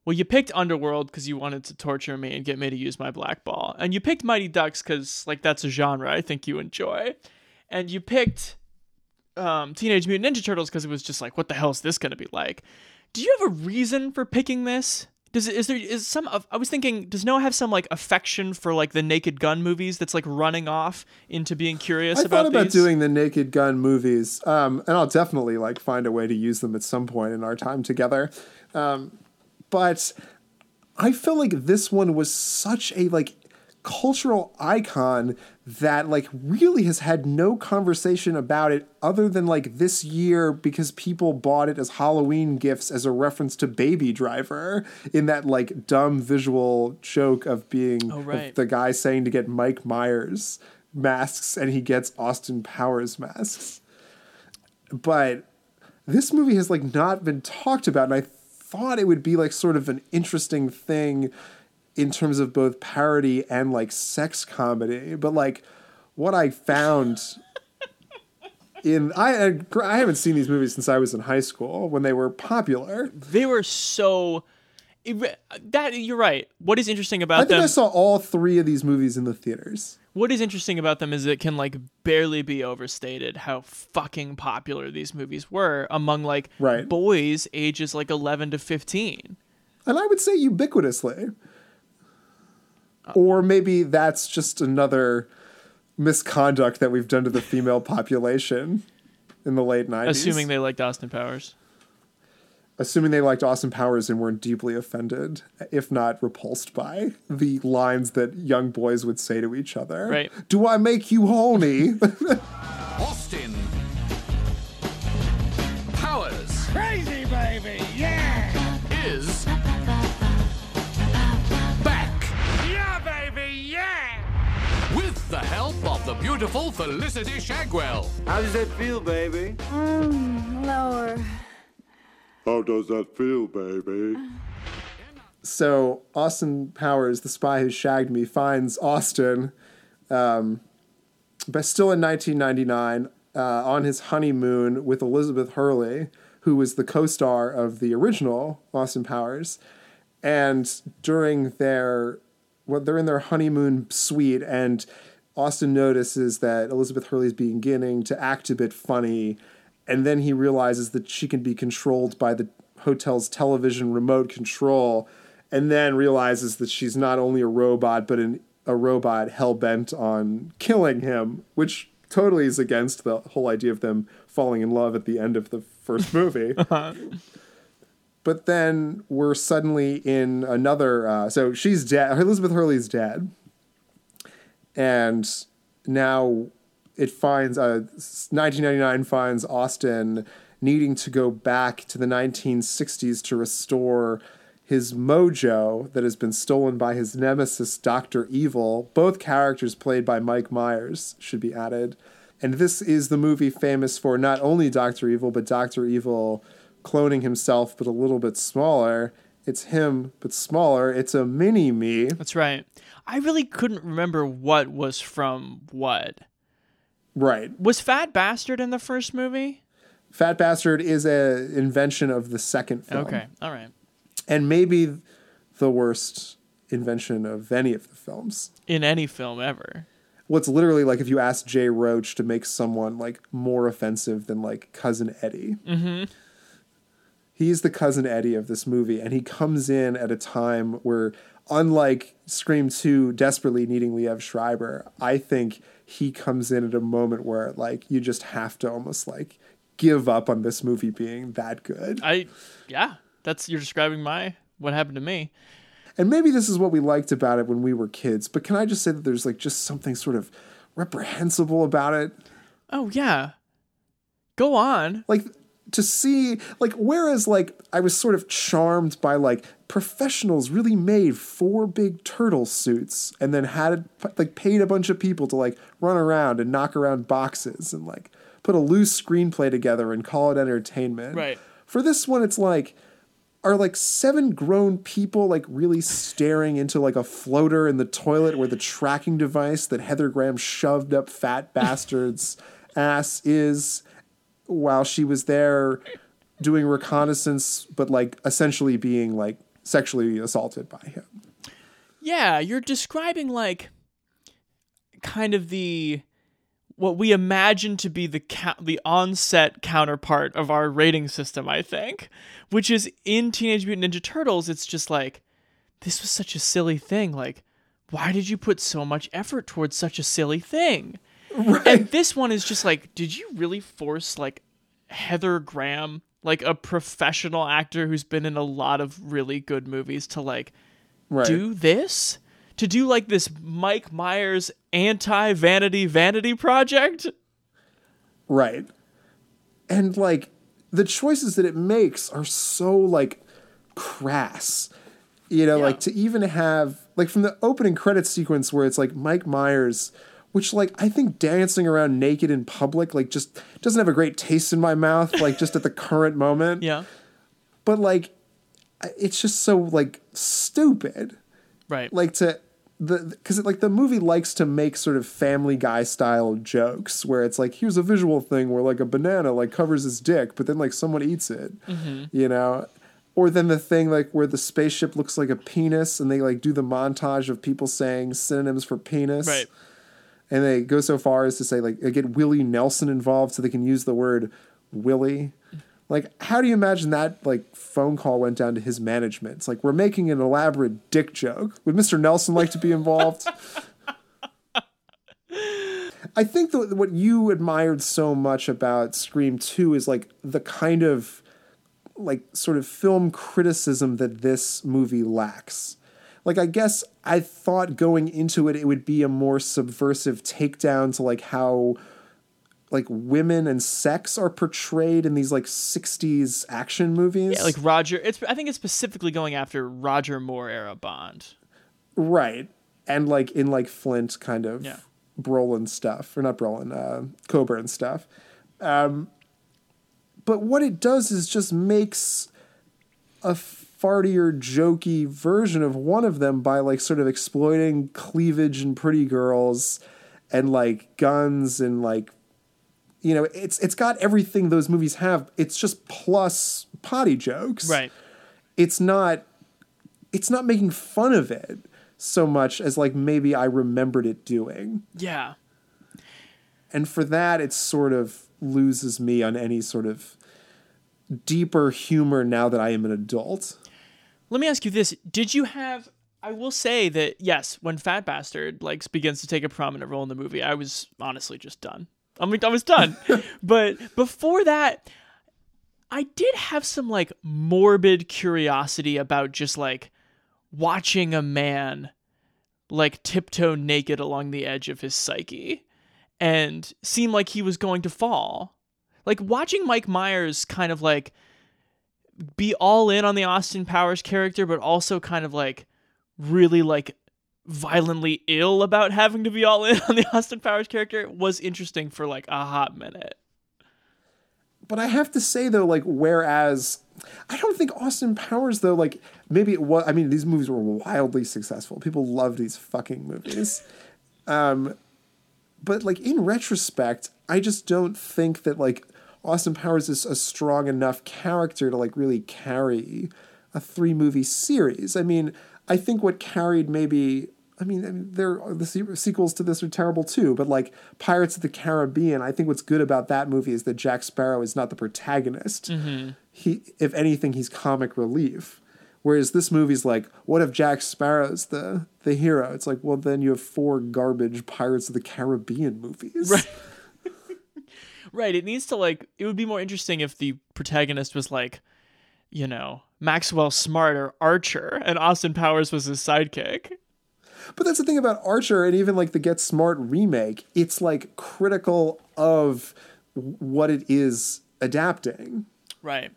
well, you picked Underworld because you wanted to torture me and get me to use my black ball, and you picked Mighty Ducks because like that's a genre I think you enjoy, and you picked um, Teenage Mutant Ninja Turtles because it was just like, what the hell is this gonna be like? Do you have a reason for picking this? Does is there is some? Of I was thinking, does Noah have some like affection for like the Naked Gun movies that's like running off into being curious I about thought about these? doing the Naked Gun movies, um, and I'll definitely like find a way to use them at some point in our time together. Um, but I feel like this one was such a like cultural icon that like really has had no conversation about it other than like this year because people bought it as Halloween gifts as a reference to Baby Driver in that like dumb visual joke of being Oh, of the guy saying to get Mike Myers masks and he gets Austin Powers masks. But this movie has like not been talked about and I thought it would be like sort of an interesting thing in terms of both parody and like sex comedy but like what i found in I I haven't seen these movies since I was in high school when they were popular. They were so that you're right. What is interesting about I think them? I saw all three of these movies in the theaters. What is interesting about them is it can like barely be overstated how fucking popular these movies were among like Right. boys ages like 11 to 15. And I would say ubiquitously. Or maybe that's just another misconduct that we've done to the female population in the late 90s. Assuming they liked Austin Powers. Assuming they liked Austin Powers and weren't deeply offended, if not repulsed by the lines that young boys would say to each other. Right. Do I make you horny? Austin. Powers Crazy baby, yeah! is back Yeah, baby, yeah! with the help of the beautiful Felicity Shagwell. How does that feel, baby? Mm, lower. How does that feel, baby? so Austin Powers, the spy who shagged me, finds Austin, um, but still in 1999, uh, on his honeymoon with Elizabeth Hurley, who was the co-star of the original Austin Powers, and during their well, they're in their honeymoon suite, and Austin notices that Elizabeth Hurley's beginning to act a bit funny, and then he realizes that she can be controlled by the hotel's television remote control, and then realizes that she's not only a robot but an, a robot hell bent on killing him, which totally is against the whole idea of them falling in love at the end of the first movie. but then we're suddenly in another. Uh, so she's dead. Elizabeth Hurley's dead, and now it finds uh, 1999 finds Austin needing to go back to the 1960s to restore his mojo that has been stolen by his nemesis Doctor Evil. Both characters played by Mike Myers should be added. And this is the movie famous for not only Doctor Evil, but Doctor Evil cloning himself, but a little bit smaller. It's him, but smaller. It's a mini me. That's right. I really couldn't remember what was from what. Right. Was Fat Bastard in the first movie? Fat Bastard is a invention of the second film. Okay. All right. And maybe the worst invention of any of the films. In any film ever. Well, it's literally like if you ask Jay Roach to make someone like more offensive than like cousin Eddie. Mm-hmm. He's the cousin Eddie of this movie, and he comes in at a time where, unlike Scream 2 desperately needing Liev Schreiber, I think he comes in at a moment where like you just have to almost like give up on this movie being that good. I yeah, that's you're describing my what happened to me. And maybe this is what we liked about it when we were kids, but can I just say that there's like just something sort of reprehensible about it? Oh yeah. Go on. Like to see like whereas like I was sort of charmed by like professionals really made four big turtle suits and then had like paid a bunch of people to like run around and knock around boxes and like put a loose screenplay together and call it entertainment. Right. For this one it's like are like seven grown people like really staring into like a floater in the toilet where the tracking device that Heather Graham shoved up fat bastard's ass is while she was there doing reconnaissance but like essentially being like sexually assaulted by him. Yeah, you're describing like kind of the what we imagine to be the ca- the onset counterpart of our rating system, I think, which is in Teenage Mutant Ninja Turtles. It's just like this was such a silly thing. Like, why did you put so much effort towards such a silly thing? Right. And this one is just like, did you really force like Heather Graham, like a professional actor who's been in a lot of really good movies, to like right. do this? to do like this Mike Myers anti vanity vanity project. Right. And like the choices that it makes are so like crass. You know, yeah. like to even have like from the opening credit sequence where it's like Mike Myers, which like I think dancing around naked in public like just doesn't have a great taste in my mouth like just at the current moment. Yeah. But like it's just so like stupid. Right. Like to the because like the movie likes to make sort of family guy style jokes where it's like here's a visual thing where like a banana like covers his dick but then like someone eats it mm-hmm. you know or then the thing like where the spaceship looks like a penis and they like do the montage of people saying synonyms for penis right and they go so far as to say like get willie nelson involved so they can use the word willie like, how do you imagine that like phone call went down to his management? It's like we're making an elaborate dick joke. Would Mr. Nelson like to be involved? I think that what you admired so much about Scream 2 is like the kind of like sort of film criticism that this movie lacks. Like I guess I thought going into it it would be a more subversive takedown to like how like women and sex are portrayed in these like 60s action movies. Yeah, like Roger it's I think it's specifically going after Roger Moore era Bond. Right. And like in like Flint kind of yeah. Brolin stuff, or not Brolin, uh Coburn stuff. Um but what it does is just makes a fartier, jokey version of one of them by like sort of exploiting cleavage and pretty girls and like guns and like you know, it's it's got everything those movies have. It's just plus potty jokes. Right. It's not it's not making fun of it so much as like maybe I remembered it doing. Yeah. And for that it sort of loses me on any sort of deeper humor now that I am an adult. Let me ask you this. Did you have I will say that yes, when Fat Bastard like begins to take a prominent role in the movie, I was honestly just done. I mean, I was done. but before that, I did have some like morbid curiosity about just like watching a man like tiptoe naked along the edge of his psyche and seem like he was going to fall. Like watching Mike Myers kind of like be all in on the Austin Powers character, but also kind of like really like violently ill about having to be all in on the Austin Powers character was interesting for like a hot minute. But I have to say though, like whereas I don't think Austin Powers though, like maybe it was. I mean, these movies were wildly successful. People love these fucking movies. um, but like in retrospect, I just don't think that like Austin Powers is a strong enough character to like really carry a three movie series. I mean, I think what carried maybe I mean, I mean, there the sequels to this are terrible too. But like Pirates of the Caribbean, I think what's good about that movie is that Jack Sparrow is not the protagonist. Mm-hmm. He, if anything, he's comic relief. Whereas this movie's like, what if Jack Sparrow's the the hero? It's like, well, then you have four garbage Pirates of the Caribbean movies. Right. Right. It needs to like. It would be more interesting if the protagonist was like, you know, Maxwell Smart or Archer, and Austin Powers was his sidekick. But that's the thing about Archer and even like the Get Smart remake. It's like critical of what it is adapting. Right.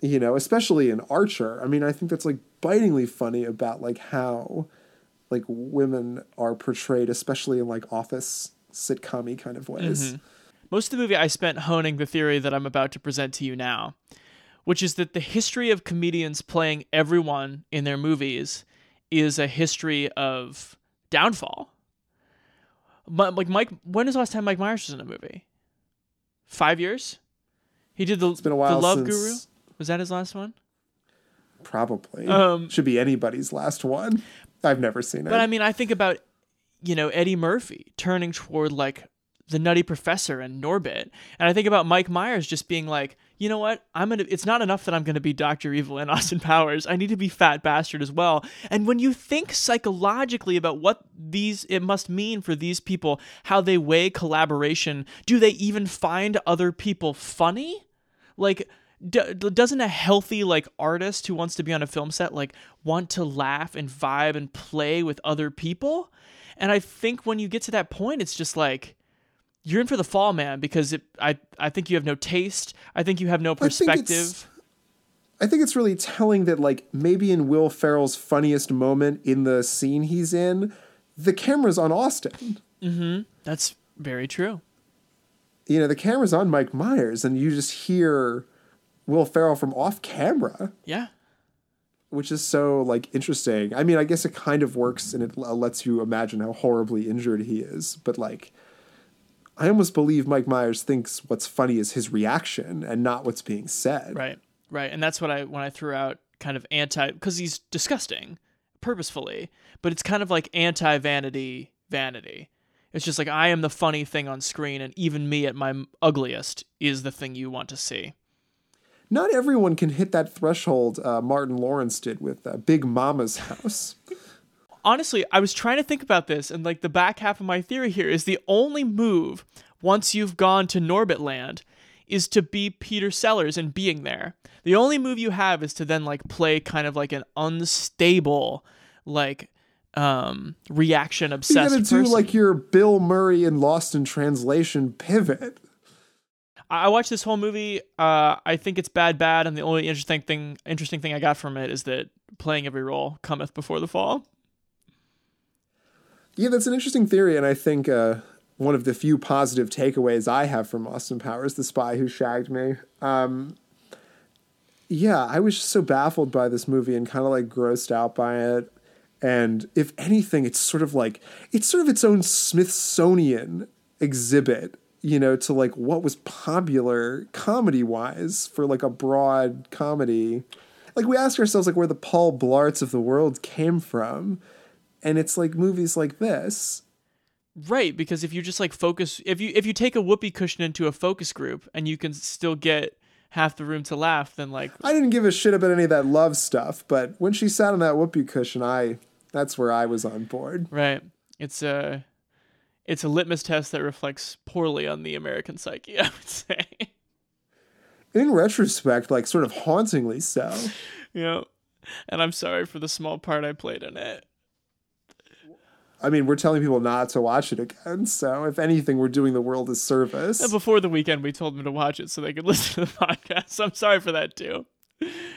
You know, especially in Archer. I mean, I think that's like bitingly funny about like how like women are portrayed, especially in like office sitcom kind of ways. Mm-hmm. Most of the movie I spent honing the theory that I'm about to present to you now, which is that the history of comedians playing everyone in their movies is a history of downfall. But like Mike, when is the last time Mike Myers was in a movie? Five years. He did the It's been a while the Love Guru. Was that his last one? Probably. Um, Should be anybody's last one. I've never seen it. But I mean, I think about, you know, Eddie Murphy turning toward like the Nutty Professor and Norbit, and I think about Mike Myers just being like, you know what, I'm gonna. It's not enough that I'm gonna be Doctor Evil and Austin Powers. I need to be Fat Bastard as well. And when you think psychologically about what these it must mean for these people, how they weigh collaboration, do they even find other people funny? Like d- doesn't a healthy like artist who wants to be on a film set like want to laugh and vibe and play with other people and i think when you get to that point it's just like you're in for the fall man because it, i i think you have no taste i think you have no I think perspective I think it's really telling that like maybe in Will Ferrell's funniest moment in the scene he's in, the camera's on Austin. mm-hmm that's very true You know, the camera's on Mike Myers, and you just hear Will Ferrell from off camera. yeah which is so like interesting. I mean, I guess it kind of works and it lets you imagine how horribly injured he is, but like I almost believe Mike Myers thinks what's funny is his reaction and not what's being said. Right, right, and that's what I when I threw out kind of anti because he's disgusting purposefully, but it's kind of like anti vanity vanity. It's just like I am the funny thing on screen, and even me at my ugliest is the thing you want to see. Not everyone can hit that threshold uh, Martin Lawrence did with uh, Big Momma's House. Honestly, I was trying to think about this, and like the back half of my theory here is the only move once you've gone to Norbit Land is to be Peter Sellers and being there. The only move you have is to then like play kind of like an unstable, like um reaction you obsessed gotta do person. like your Bill Murray in Lost in Translation pivot. I I watched this whole movie. Uh, I think it's bad, bad, and the only interesting thing, interesting thing I got from it is that playing every role cometh before the fall. Yeah, that's an interesting theory, and I think uh, one of the few positive takeaways I have from Austin Powers, the spy who shagged me. Um, yeah, I was just so baffled by this movie and kind of like grossed out by it. And if anything, it's sort of like it's sort of its own Smithsonian exhibit, you know, to like what was popular comedy wise for like a broad comedy. Like we ask ourselves like where the Paul Blarts of the world came from. And it's like movies like this. Right, because if you just like focus, if you if you take a whoopee cushion into a focus group and you can still get half the room to laugh, then like I didn't give a shit about any of that love stuff, but when she sat on that whoopee cushion, I that's where I was on board. right, it's a it's a litmus test that reflects poorly on the American psyche. I would say. In retrospect, like sort of hauntingly so. you know, and I'm sorry for the small part I played in it. I mean, we're telling people not to watch it again, so if anything, we're doing the world a service. And before the weekend, we told them to watch it so they could listen to the podcast. I'm sorry for that too.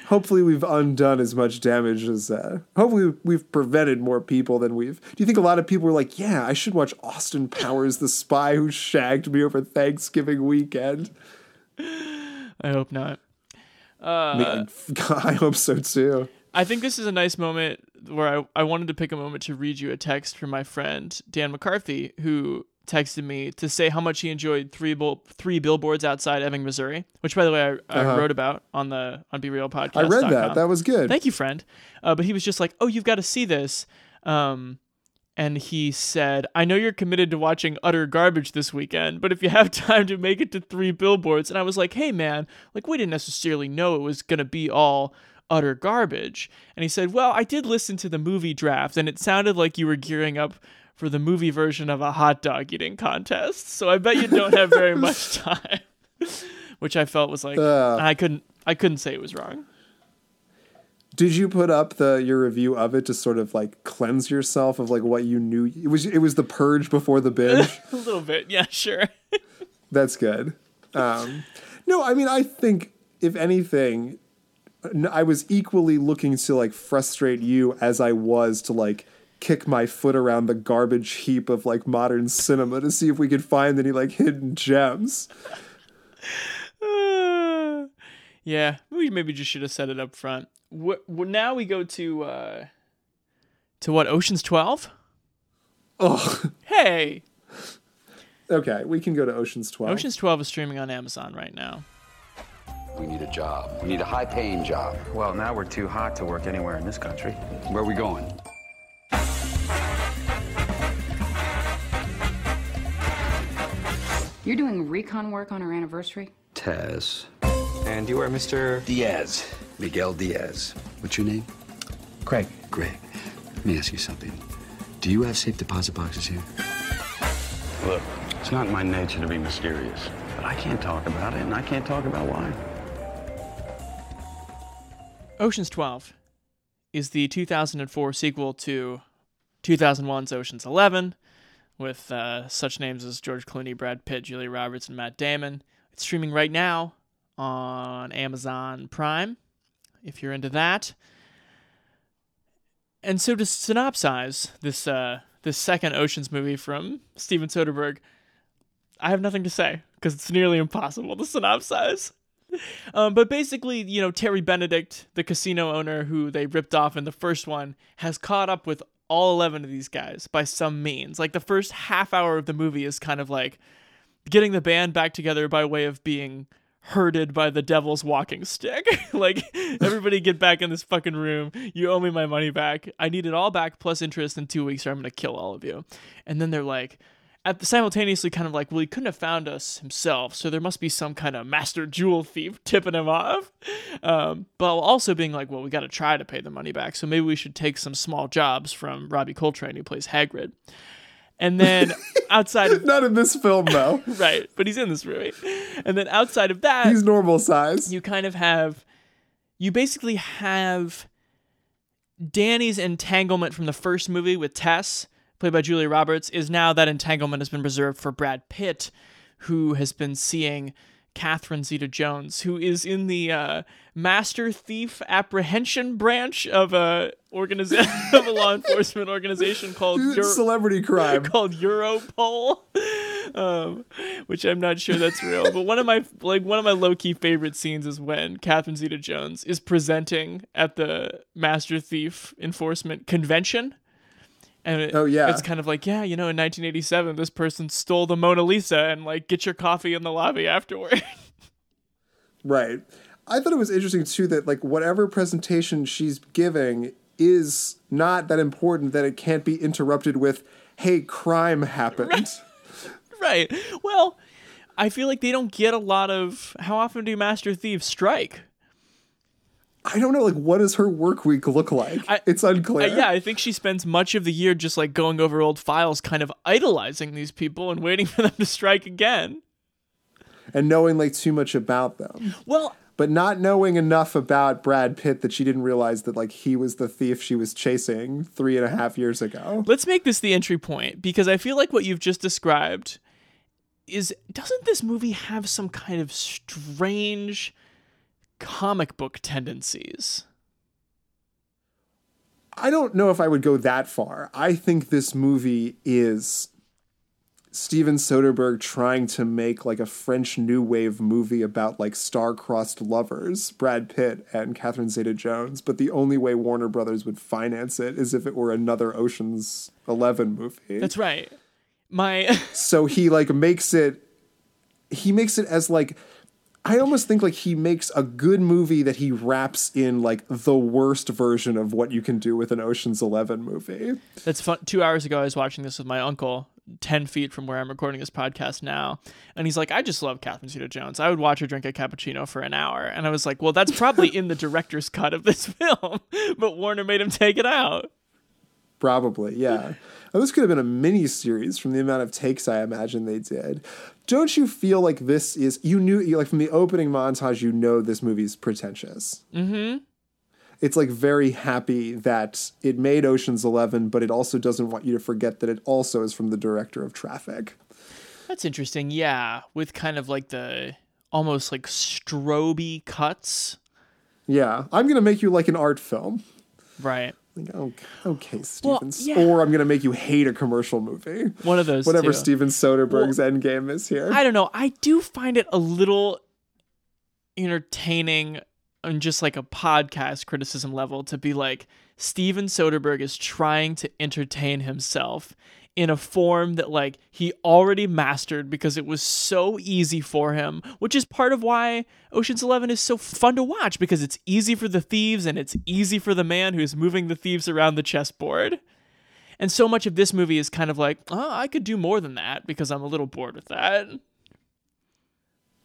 Hopefully, we've undone as much damage as. Uh, hopefully, we've prevented more people than we've. Do you think a lot of people were like, "Yeah, I should watch Austin Powers, the spy who shagged me over Thanksgiving weekend"? I hope not. Uh, I hope so too. I think this is a nice moment where I, I wanted to pick a moment to read you a text from my friend Dan McCarthy, who texted me to say how much he enjoyed three Bill- three billboards outside Ebbing, Missouri, which by the way I, I Uh-huh. wrote about on the on Be Real podcast. I read that. That was good. Thank you, friend. Uh, but he was just like, "Oh, you've got to see this." Um, and he said, "I know you're committed to watching utter garbage this weekend, but if you have time to make it to three billboards," and I was like, "Hey, man, like we didn't necessarily know it was gonna be all." Utter garbage. And he said, Well, I did listen to the movie draft, and it sounded like you were gearing up for the movie version of a hot dog eating contest. So I bet you don't have very much time. Which I felt was like Ugh. I couldn't I couldn't say it was wrong. Did you put up the your review of it to sort of like cleanse yourself of like what you knew? It was it was the purge before the binge. a little bit, yeah, sure. That's good. Um, no, I mean I think if anything, I was equally looking to like frustrate you as I was to like kick my foot around the garbage heap of like modern cinema to see if we could find any like hidden gems. yeah, we maybe just should have set it up front. What, now we go to uh to what Ocean's 12? Oh. Hey. Okay, we can go to Ocean's 12. Ocean's 12 is streaming on Amazon right now. We need a job. We need a high paying job. Well, now we're too hot to work anywhere in this country. Where are we going? You're doing recon work on our anniversary? Taz. And you are Mr. Diaz. Miguel Diaz. What's your name? Craig. Greg. Let me ask you something. Do you have safe deposit boxes here? Look, it's not my nature to be mysterious, but I can't talk about it, and I can't talk about why. Ocean's 12 is the 2004 sequel to 2001's Ocean's 11 with uh, such names as George Clooney, Brad Pitt, Julia Roberts, and Matt Damon. It's streaming right now on Amazon Prime if you're into that. And so to synopsize this uh, this second Ocean's movie from Steven Soderbergh, I have nothing to say because it's nearly impossible to synopsize. Um, but basically, you know, Terry Benedict, the casino owner who they ripped off in the first one, has caught up with all 11 of these guys by some means. Like the first half hour of the movie is kind of like getting the band back together by way of being herded by the devil's walking stick. like everybody get back in this fucking room. You owe me my money back. I need it all back plus interest in 2 weeks or I'm going to kill all of you. And then they're like at the, simultaneously kind of like, well, he couldn't have found us himself, so there must be some kind of master jewel thief tipping him off. Um, but also being like, well, we got to try to pay the money back, so maybe we should take some small jobs from Robbie Coltrane, who plays Hagrid. And then outside of not in this film though, right? But he's in this movie. And then outside of that, he's normal size. You kind of have, you basically have Danny's entanglement from the first movie with Tess played by Julia Roberts, is now that entanglement has been reserved for Brad Pitt, who has been seeing Catherine Zeta Jones, who is in the uh, master thief apprehension branch of a organization of a law enforcement organization called Euro- celebrity crime called Europol, um, which I'm not sure that's real. But one of my like one of my low key favorite scenes is when Catherine Zeta Jones is presenting at the master thief enforcement convention and it, oh yeah, it's kind of like yeah, you know, in 1987, this person stole the Mona Lisa, and like get your coffee in the lobby afterward. right. I thought it was interesting too that like whatever presentation she's giving is not that important that it can't be interrupted with, "Hey, crime happened." Right. right. Well, I feel like they don't get a lot of. How often do master thieves strike? I don't know, like, what does her work week look like? I, it's unclear. I, yeah, I think she spends much of the year just like going over old files, kind of idolizing these people and waiting for them to strike again. And knowing like too much about them. Well, but not knowing enough about Brad Pitt that she didn't realize that like he was the thief she was chasing three and a half years ago. Let's make this the entry point because I feel like what you've just described is doesn't this movie have some kind of strange comic book tendencies. I don't know if I would go that far. I think this movie is Steven Soderbergh trying to make like a French new wave movie about like star-crossed lovers, Brad Pitt and Catherine Zeta-Jones, but the only way Warner Brothers would finance it is if it were another Ocean's 11 movie. That's right. My So he like makes it he makes it as like I almost think like he makes a good movie that he wraps in like the worst version of what you can do with an Ocean's Eleven movie. That's fun. Two hours ago, I was watching this with my uncle, ten feet from where I'm recording this podcast now, and he's like, "I just love Catherine Zeta-Jones. I would watch her drink a cappuccino for an hour." And I was like, "Well, that's probably in the director's cut of this film, but Warner made him take it out." Probably, yeah. This could have been a mini series from the amount of takes I imagine they did. Don't you feel like this is you knew like from the opening montage you know this movie's pretentious? Mm-hmm. It's like very happy that it made Ocean's Eleven, but it also doesn't want you to forget that it also is from the director of Traffic. That's interesting. Yeah, with kind of like the almost like stroby cuts. Yeah, I'm gonna make you like an art film. Right. Like, okay, okay, Well, Steven. yeah. Or I'm gonna make you hate a commercial movie. One of those Whatever two. Steven Soderbergh's endgame is here. I don't know. I do find it a little entertaining on just like a podcast criticism level to be like Steven Soderbergh is trying to entertain himself in a form that like he already mastered because it was so easy for him, which is part of why Ocean's 11 is so fun to watch because it's easy for the thieves and it's easy for the man who's moving the thieves around the chessboard. And so much of this movie is kind of like, oh, I could do more than that because I'm a little bored with that.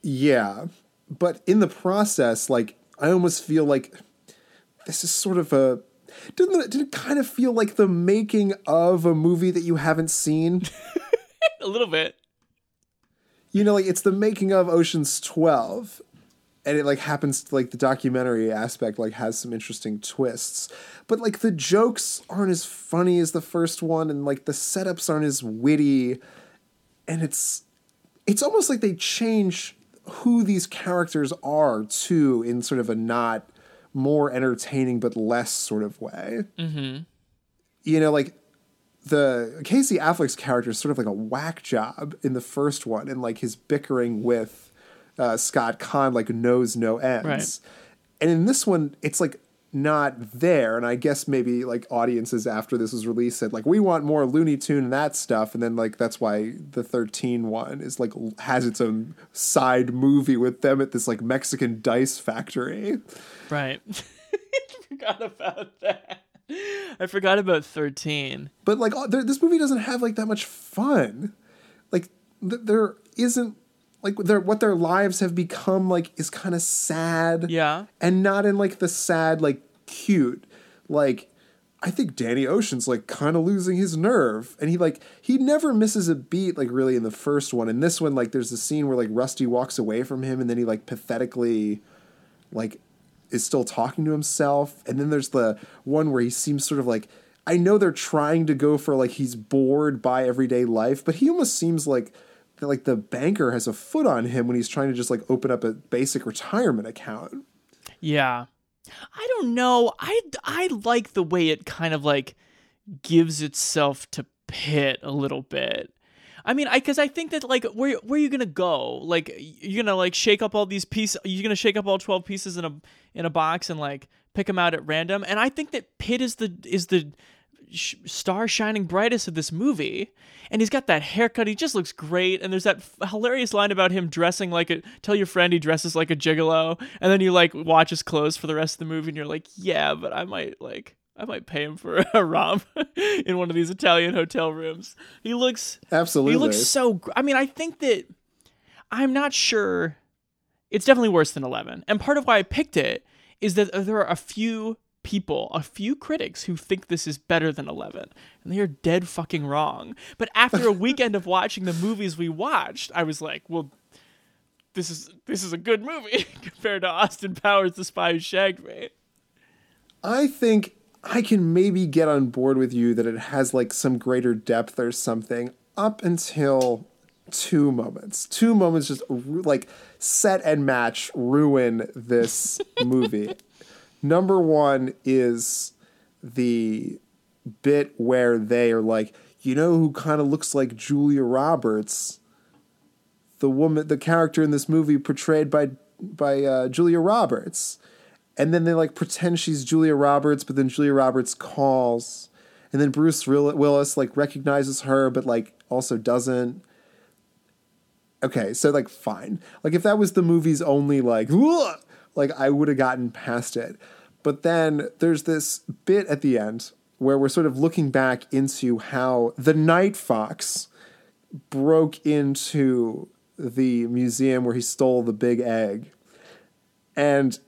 Yeah, but in the process, like I almost feel like this is sort of a didn't it, didn't it kind of feel like the making of a movie that you haven't seen? a little bit. You know, like it's the making of Ocean's Twelve, and it like happens to like the documentary aspect like has some interesting twists, but like the jokes aren't as funny as the first one, and like the setups aren't as witty, and it's it's almost like they change who these characters are too in sort of a not more entertaining but less sort of way. Mm-hmm. You know, like the Casey Affleck's character is sort of like a whack job in the first one, and like his bickering with uh, Scott Caan like knows no ends. Right. And in this one, it's like not there. And I guess maybe like audiences after this was released said like we want more Looney Tune and that stuff, and then like that's why the 13 one is like has its own side movie with them at this like Mexican dice factory. Right. I forgot about that. I forgot about 13. But like this movie doesn't have like that much fun. Like th- there isn't like their what their lives have become like is kind of sad. Yeah. And not in like the sad like cute. Like I think Danny Ocean's like kind of losing his nerve and he like he never misses a beat like really in the first one. And this one like there's a scene where like Rusty walks away from him and then he like pathetically like is still talking to himself and then there's the one where he seems sort of like I know they're trying to go for like he's bored by everyday life, but he almost seems like like the banker has a foot on him when he's trying to just like open up a basic retirement account. Yeah. I don't know. I I like the way it kind of like gives itself to Pitt a little bit. I mean, I because I think that like where where are you gonna go? Like you're gonna like shake up all these pieces. You're gonna shake up all twelve pieces in a in a box and like pick them out at random. And I think that Pitt is the is the sh- star shining brightest of this movie. And he's got that haircut. He just looks great. And there's that f- hilarious line about him dressing like a. Tell your friend he dresses like a gigolo. And then you like watch his clothes for the rest of the movie, and you're like, yeah, but I might like. I might pay him for a romp in one of these Italian hotel rooms. He looks Absolutely. He looks so. Gr- I mean, I think that I'm not sure. It's definitely worse than Eleven, and part of why I picked it is that there are a few people, a few critics who think this is better than Eleven, and they are dead fucking wrong. But after a weekend of watching the movies we watched, I was like, well. This is this is a good movie compared to Austin Powers, The Spy Who Shagged Me. I think I can maybe get on board with you that it has like some greater depth or something up until two moments. Two moments just like set and match ruin this movie. Number one is the bit where they are like, you know who kind of looks like Julia Roberts? The woman, the character in this movie portrayed by by uh, Julia Roberts and then they like pretend she's Julia Roberts, but then Julia Roberts calls, and then Bruce Willis like recognizes her, but like also doesn't. Okay, so like fine, like if that was the movie's only like, "Ugh," like I would have gotten past it, but then there's this bit at the end where we're sort of looking back into how the Night Fox broke into the museum where he stole the big egg, and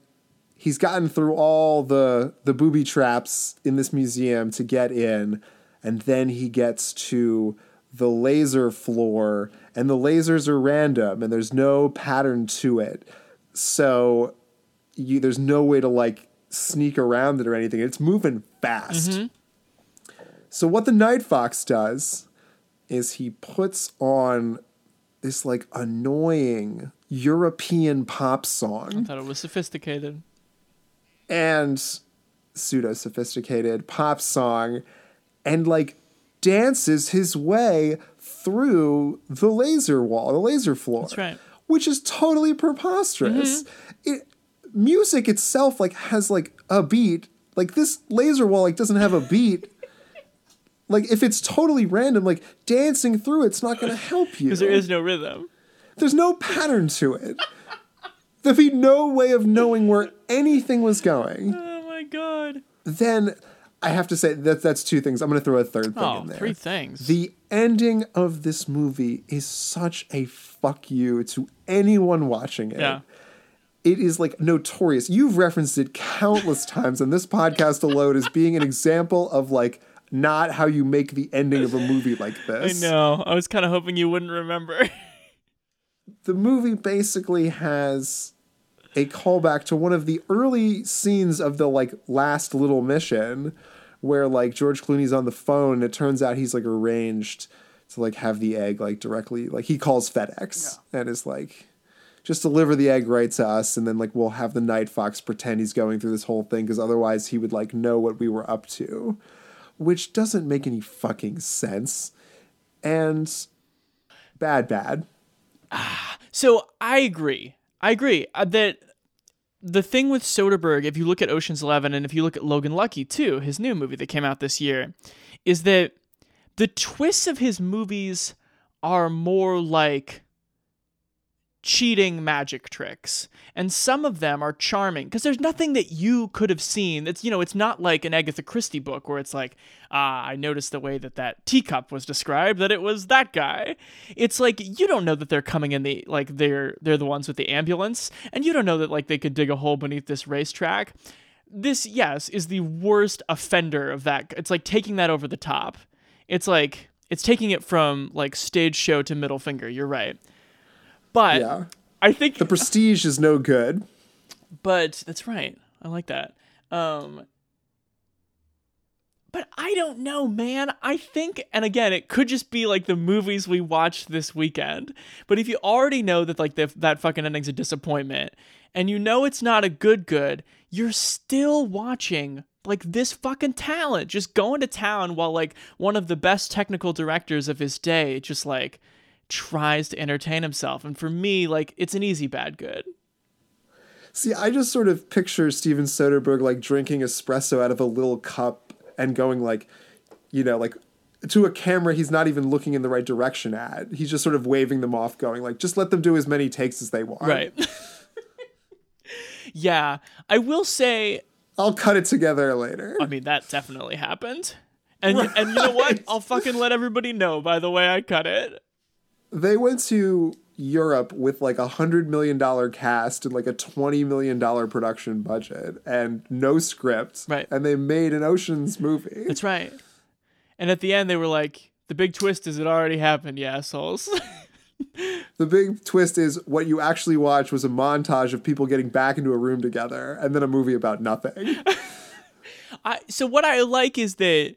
he's gotten through all the the booby traps in this museum to get in. And then he gets to the laser floor and the lasers are random and there's no pattern to it. So you there's no way to like sneak around it or anything it's moving fast so what the night fox does is he puts on this like annoying European pop song. I thought it was sophisticated. And pseudo sophisticated pop song and like dances his way through the laser wall, the laser floor. That's right. Which is totally preposterous. Mm-hmm. It, music itself like has like a beat. Like this laser wall like doesn't have a beat. like if it's totally random, like dancing through it's not gonna help you. Because there is no rhythm. There's no pattern to it. There'd be no way of knowing where anything was going. Oh my god. Then I have to say that that's two things. I'm going to throw a third thing Oh, in there. three things. The ending of this movie is such a fuck you to anyone watching it. Yeah. It is like notorious. You've referenced it countless times on this podcast alone as being an example of like not how you make the ending of a movie like this. I know. I was kind of hoping you wouldn't remember. the movie basically has a callback to one of the early scenes of the like last little mission where like George Clooney's on the phone and it turns out he's like arranged to like have the egg like directly like he calls FedEx and is like just deliver the egg right to us and then like we'll have the Night Fox pretend he's going through this whole thing because otherwise he would like know what we were up to. Which doesn't make any fucking sense. And bad bad. Ah, So I agree. I agree uh, that the thing with Soderbergh, if you look at Ocean's Eleven and if you look at Logan Lucky too, his new movie that came out this year, is that the twists of his movies are more like cheating magic tricks. And some of them are charming because there's nothing that you could have seen. It's you know it's not like an agatha christie book where it's like ah i noticed the way that that teacup was described that it was that guy. It's like you don't know that they're coming in the like they're they're the ones with the ambulance and you don't know that like they could dig a hole beneath this racetrack. This yes is the worst offender of that it's like taking that over the top. It's like it's taking it from like stage show to middle finger you're right but yeah. I think the prestige is no good. But that's right. I like that. Um but I don't know, man. I think, and again, it could just be like the movies we watched this weekend. But if you already know that like the, that fucking ending's a disappointment, and you know it's not a good good, you're still watching like this fucking talent just going to town while like one of the best technical directors of his day just like tries to entertain himself. And for me, like it's an easy bad good. See, I just sort of picture Steven Soderbergh like drinking espresso out of a little cup and going like, you know, like to a camera he's not even looking in the right direction at. He's just sort of waving them off, going like, just let them do as many takes as they want. Right. yeah. I will say I'll cut it together later. I mean, that definitely happened. And right. and you know what? I'll fucking let everybody know by the way I cut it. They went to Europe with like a hundred million dollar cast and like a twenty million dollar production budget and no script. Right. And they made an Ocean's movie. That's right. And at the end they were like, the big twist is it already happened, you assholes. the big twist is what you actually watched was a montage of people getting back into a room together and then a movie about nothing. I so what I like is that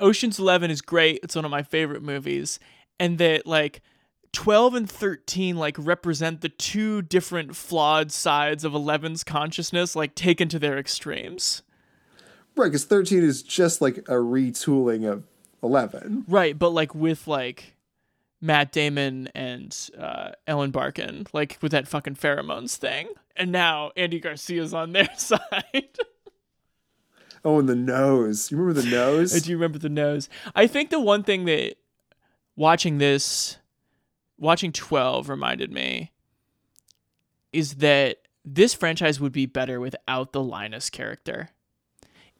Ocean's 11 is great. It's one of my favorite movies and that like 12 and 13 like represent the two different flawed sides of 11's consciousness like taken to their extremes. Right, cuz 13 is just like a retooling of 11. Right, but like with like Matt Damon and uh, Ellen Barkin, like with that fucking pheromones thing. And now Andy Garcia's on their side. oh, and the nose. You remember the nose? I do remember the nose. I think the one thing that watching this watching 12 reminded me is that this franchise would be better without the Linus character.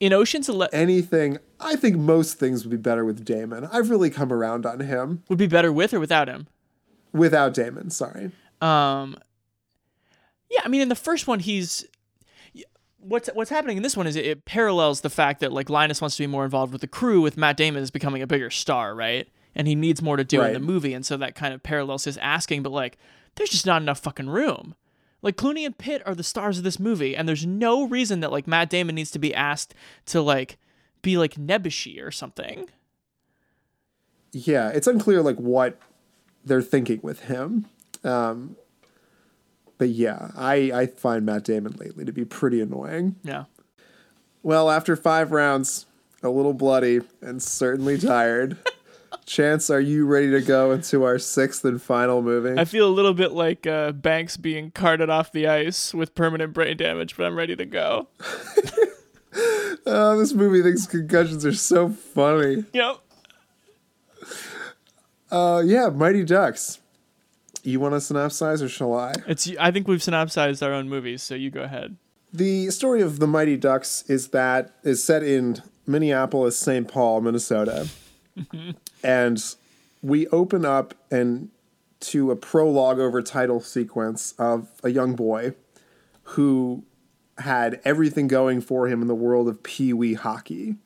In Ocean's 11 anything, I think most things would be better with Damon. I've really come around on him. Would be better with or without him? Without Damon, sorry. Um Yeah, I mean in the first one he's what's what's happening in this one is it, it parallels the fact that like Linus wants to be more involved with the crew with Matt Damon is becoming a bigger star, right? And he needs more to do right. in the movie and so that kind of parallels his asking but like there's just not enough fucking room like Clooney and Pitt are the stars of this movie and there's no reason that like Matt Damon needs to be asked to like be like Nebuchadnezzar or something yeah it's unclear like what they're thinking with him um But yeah, I, I find Matt Damon lately to be pretty annoying. Yeah. Well, after five rounds, a little bloody and certainly tired. Chance, are you ready to go into our sixth and final movie? I feel a little bit like uh, Banks being carted off the ice with permanent brain damage, but I'm ready to go. oh, this movie thinks concussions are so funny. Yep. Uh, yeah, Mighty Ducks. You want to synopsize or shall I? It's. I think we've synopsized our own movies, so you go ahead. The story of the Mighty Ducks is that is set in Minneapolis, St. Paul, Minnesota, and we open up and to a prologue over title sequence of a young boy who had everything going for him in the world of pee wee hockey.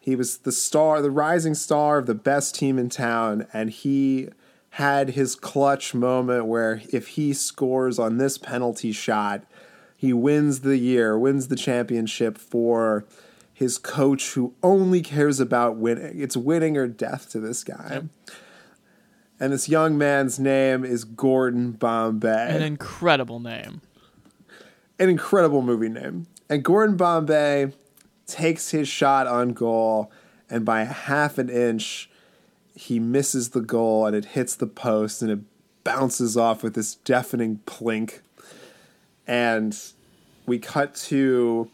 He was the star, the rising star of the best team in town, and he had his clutch moment where if he scores on this penalty shot, he wins the year, wins the championship for his coach who only cares about winning. It's winning or death to this guy. Yep. And this young man's name is Gordon Bombay. An incredible name. An incredible movie name. And Gordon Bombay takes his shot on goal, and by half an inch, he misses the goal and it hits the post and it bounces off with this deafening plink. And we cut to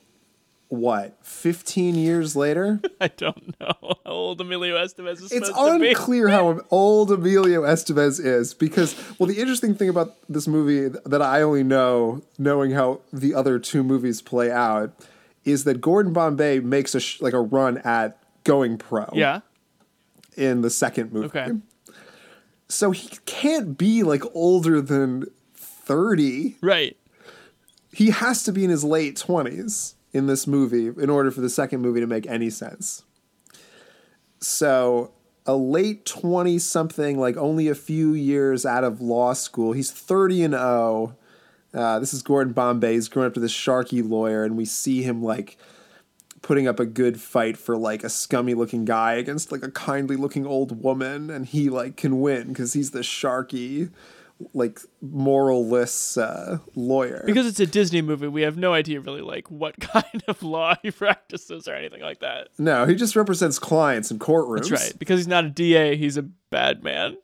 what, 15 years later? I don't know how old Emilio Estevez is It's unclear how old Emilio Estevez is because, well, the interesting thing about this movie that I only know, knowing how the other two movies play out, is that Gordon Bombay makes a sh- like a run at going pro. Yeah. In the second movie. Okay. So he can't be like older than 30. Right. He has to be in his late 20s in this movie in order for the second movie to make any sense. So, a late 20 something, like only a few years out of law school, he's 30 and 0. Uh, this is Gordon Bombay. He's grown up to this sharky lawyer, and we see him like putting up a good fight for like a scummy looking guy against like a kindly looking old woman, and he like can win because he's the sharky like moralless uh, lawyer. Because it's a Disney movie, we have no idea really like what kind of law he practices or anything like that. No, he just represents clients in courtrooms. That's right. Because he's not a DA, he's a bad man.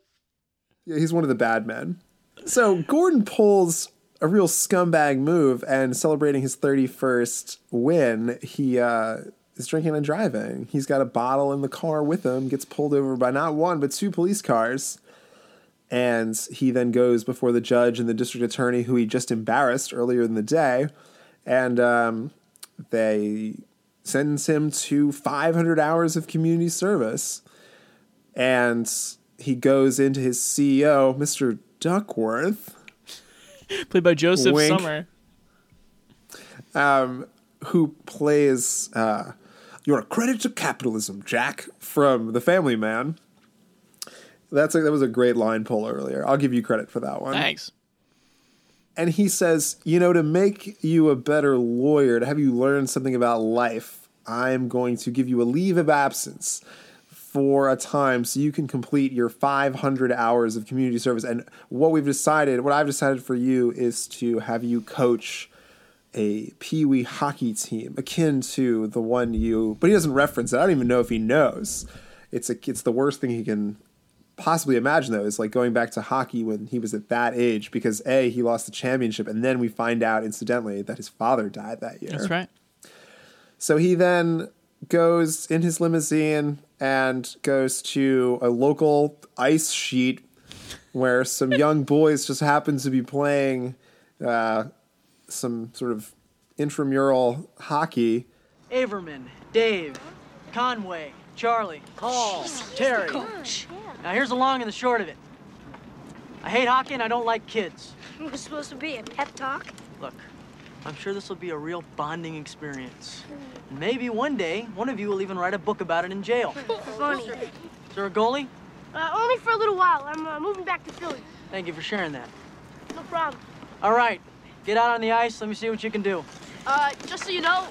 Yeah, he's one of the bad men. So Gordon pulls a real scumbag move and celebrating his 31st win, he uh, is drinking and driving. He's got a bottle in the car with him, gets pulled over by not one, but two police cars and he then goes before the judge and the district attorney who he just embarrassed earlier in the day. And um, they sentence him to 500 hours of community service. And he goes into his ceo mr Ducksworth. Played by joseph Wink, Sommer. Um, who plays uh, you're a credit to capitalism jack from the family man that's a, that was a great line pull earlier. I'll give you credit for that one. Thanks. And he says, you know, to make you a better lawyer, to have you learn something about life, I'm going to give you a leave of absence for a time so you can complete your 500 hours of community service. And what we've decided, what I've decided for you is to have you coach a pee wee hockey team akin to the one you, but he doesn't reference it. I don't even know if he knows. It's a, it's the worst thing he can possibly imagine though is like going back to hockey when he was at that age because a he lost the championship and then we find out incidentally that his father died that year. That's right. So he then goes in his limousine and goes to a local ice sheet where some young boys just happen to be playing uh, some sort of intramural hockey. Averman, Dave, Conway, Charlie, Paul, Terry. Now here's the long and the short of it. I hate hockey and I don't like kids. It was supposed to be a pep talk. Look, I'm sure this will be a real bonding experience. And maybe one day, one of you will even write a book about it in jail. Funny. Is there a goalie? Uh, only for a little while. I'm uh, moving back to Philly. Thank you for sharing that. No problem. All right, get out on the ice. Let me see what you can do. Uh, just so you know,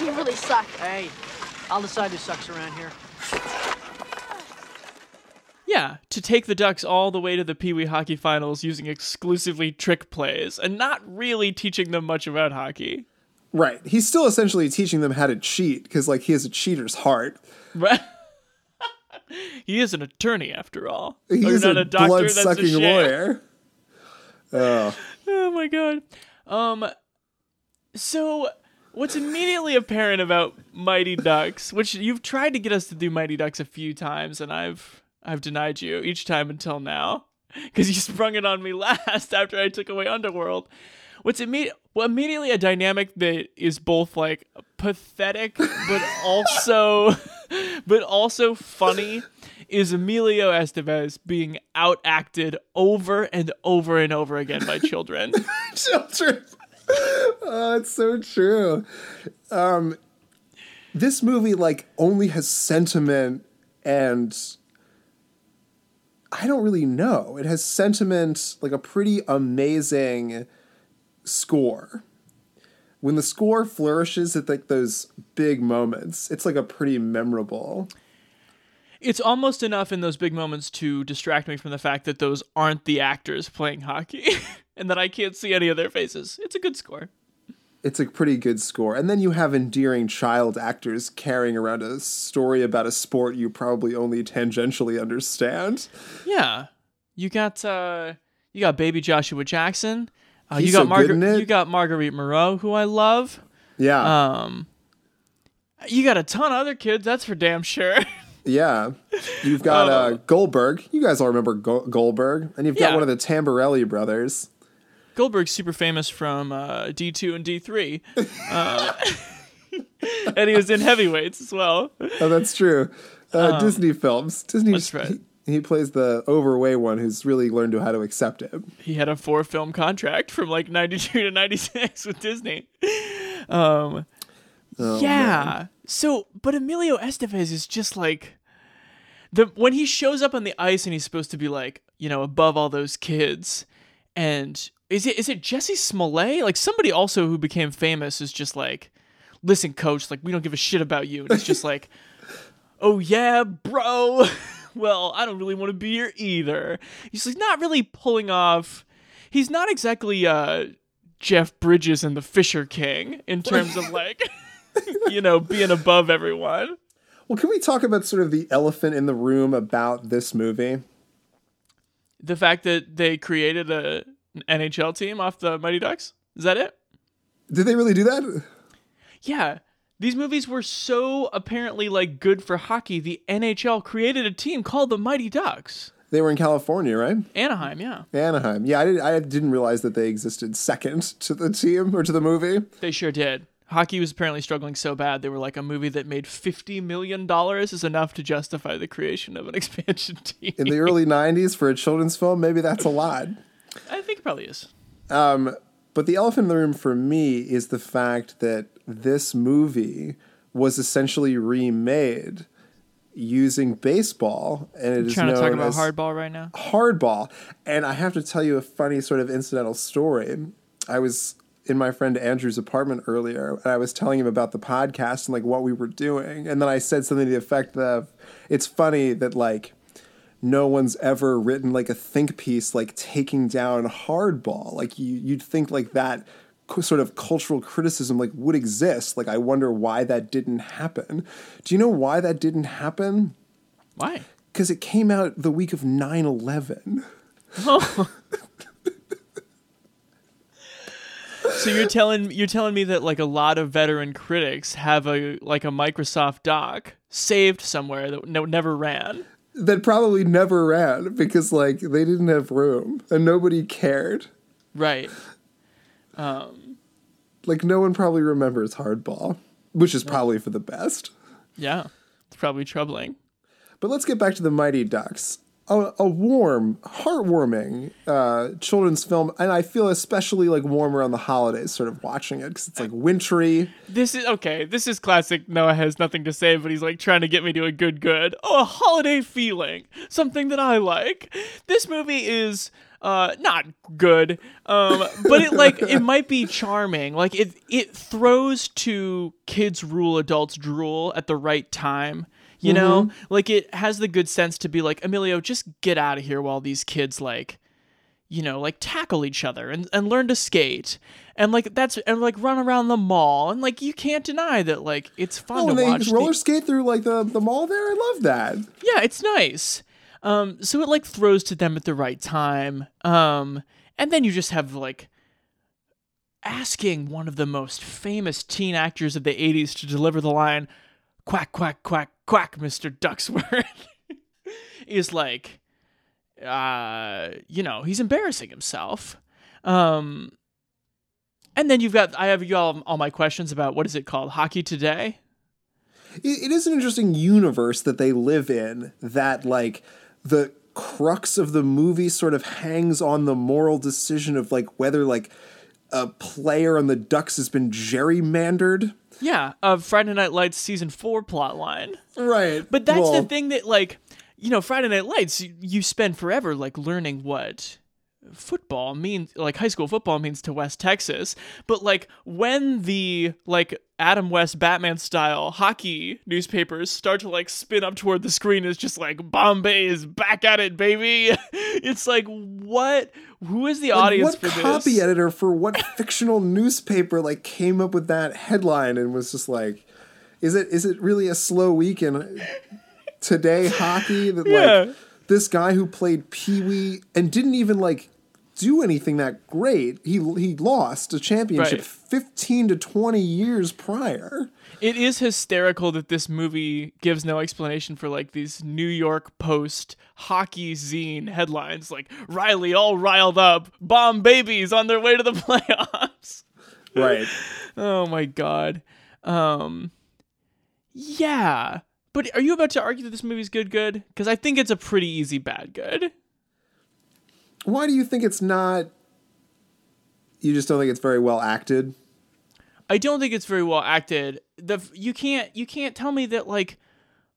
you really suck. Hey, I'll decide who sucks around here. Yeah, to take the Ducks all the way to the Pee Wee hockey finals using exclusively trick plays and not really teaching them much about hockey. Right. He's still essentially teaching them how to cheat because, like, he has a cheater's heart. Right. he is an attorney, after all. He's not a, a doctor. blood That's a sucking lawyer. Oh. Oh my god. Um so what's immediately apparent about Mighty Ducks, which you've tried to get us to do Mighty Ducks a few times and I've I've denied you each time until now cuz you sprung it on me last after I took away Underworld. What's imme- well, immediately a dynamic that is both like pathetic but also but also funny is Emilio Estevez being outacted over and over and over again by children. children. oh, it's so true. Um, this movie like only has sentiment and I don't really know. It has sentiment, like a pretty amazing score. When the score flourishes at like those big moments, it's like a pretty memorable. It's almost enough in those big moments to distract me from the fact that those aren't the actors playing hockey and that I can't see any of their faces. It's a good score. It's a pretty good score. And then you have endearing child actors carrying around a story about a sport you probably only tangentially understand. Yeah. You got uh you got baby Joshua Jackson. Uh, you got so Margaret you got Marguerite Moreau, who I love. Yeah. Um you got a ton of other kids, that's for damn sure. Yeah. You've got uh, Goldberg. You guys all remember Go- Goldberg. And you've got Yeah. one of the Tamborelli brothers. Goldberg's super famous from uh, D2 and D3. Uh, and he was in heavyweights as well. Oh, that's true. Uh, Um, Disney films. Disney. that's right. He, he plays the overweight one who's really learned how to accept it. He had a four film contract from like 92 to 96 with Disney. Um, Oh, yeah. man. So, but Emilio Estevez is just like the when he shows up on the ice and he's supposed to be like, you know, above all those kids. And is it is it Jussie Smollett? Like somebody also who became famous is just like, listen, coach, like we don't give a shit about you. And it's just like, oh yeah, bro. well, I don't really want to be here either. He's like not really pulling off. He's not exactly uh Jeff Bridges and the Fisher King in terms of like, you know, being above everyone. Well, can we talk about sort of the elephant in the room about this movie? The fact that they created a an NHL team off the Mighty Ducks is that it? Did they really do that? Yeah. These movies were so apparently like good for hockey. The NHL created a team called the Mighty Ducks. They were in California, right? Anaheim, yeah. Anaheim. Yeah, I, did, I didn't realize that they existed second to the team or to the movie. They sure did. Hockey was apparently struggling so bad they were like a movie that made fifty million dollars is enough to justify the creation of an expansion team. In the early 90s for a children's film, maybe that's a lot. I think it probably is. Um, but the elephant in the room for me is the fact that this movie was essentially remade using baseball, and it is trying to talk about hardball right now. hardball. And I have to tell you a funny sort of incidental story. I was in my friend Andrew's apartment earlier, and I was telling him about the podcast and like what we were doing, and then I said something to the effect of, "It's funny that like." No one's ever written like a think piece like taking down hardball. Like you, you'd think like that sort of cultural criticism like would exist. Like I wonder why that didn't happen. Do you know why that didn't happen? Why? Because it came out the week of 9 11. Oh. so you're telling you're telling me that like a lot of veteran critics have a like a Microsoft doc saved somewhere that no, never ran. That probably never ran because like they didn't have room and nobody cared. Right. Um Like no one probably remembers hardball, which is probably for the best. yeah. It's probably troubling. But let's get back to the Mighty Ducks. A, a warm, heartwarming uh, children's film, and I feel especially like warm around the holidays, sort of watching it because it's like wintry. This is okay. This is classic. Noah has nothing to say, but he's like trying to get me to a good, good. Oh, a holiday feeling, something that I like. This movie is uh not good, um, but it like it might be charming. Like it it throws to kids rule, adults drool at the right time. You know, like it has the good sense to be like, Emilio, just get out of here while these kids like, you know, like tackle each other and, and learn to skate. And like that's and like run around the mall and like you can't deny that like it's fun Oh, and they watch. the- roller skate through like the, the mall there. I love that. yeah, it's nice. Um, so it like throws to them at the right time. Um, and then you just have like asking one of the most famous teen actors of the 80s to deliver the line, quack, quack, quack, quack, Mr. Ducksworth, is like, uh, you know, he's embarrassing himself. Um, and then you've got, I have you all, all my questions about what is it called? Hockey Today? it, it is an interesting universe that they live in that like the crux of the movie sort of hangs on the moral decision of like whether like a player on the ducks has been gerrymandered Yeah, of Friday Night Lights season four plot line. right But that's the thing that like, you know, Friday Night Lights, you, you spend forever like learning what football means like high school football means to West Texas. But like when the like Adam West Batman style hockey newspapers start to like spin up toward the screen it's just like Bombay is back at it, baby. it's like what who is the like, audience what copy this? editor for what fictional newspaper like came up with that headline and was just like is it is it really a slow week in today hockey that Yeah. like this guy who played Pee-wee and didn't even like do anything that great. He he lost a championship Right. 15 to 20 years prior. It is hysterical that this movie gives no explanation for like these New York Post hockey zine headlines like Riley all riled up, bomb babies on their way to the playoffs. Right. Oh my god. Um Yeah. But are you about to argue that this movie's good good? Cuz I think it's a pretty easy bad good. Why do you think it's not you just don't think it's very well acted? I don't think it's very well acted. The you can't you can't tell me that like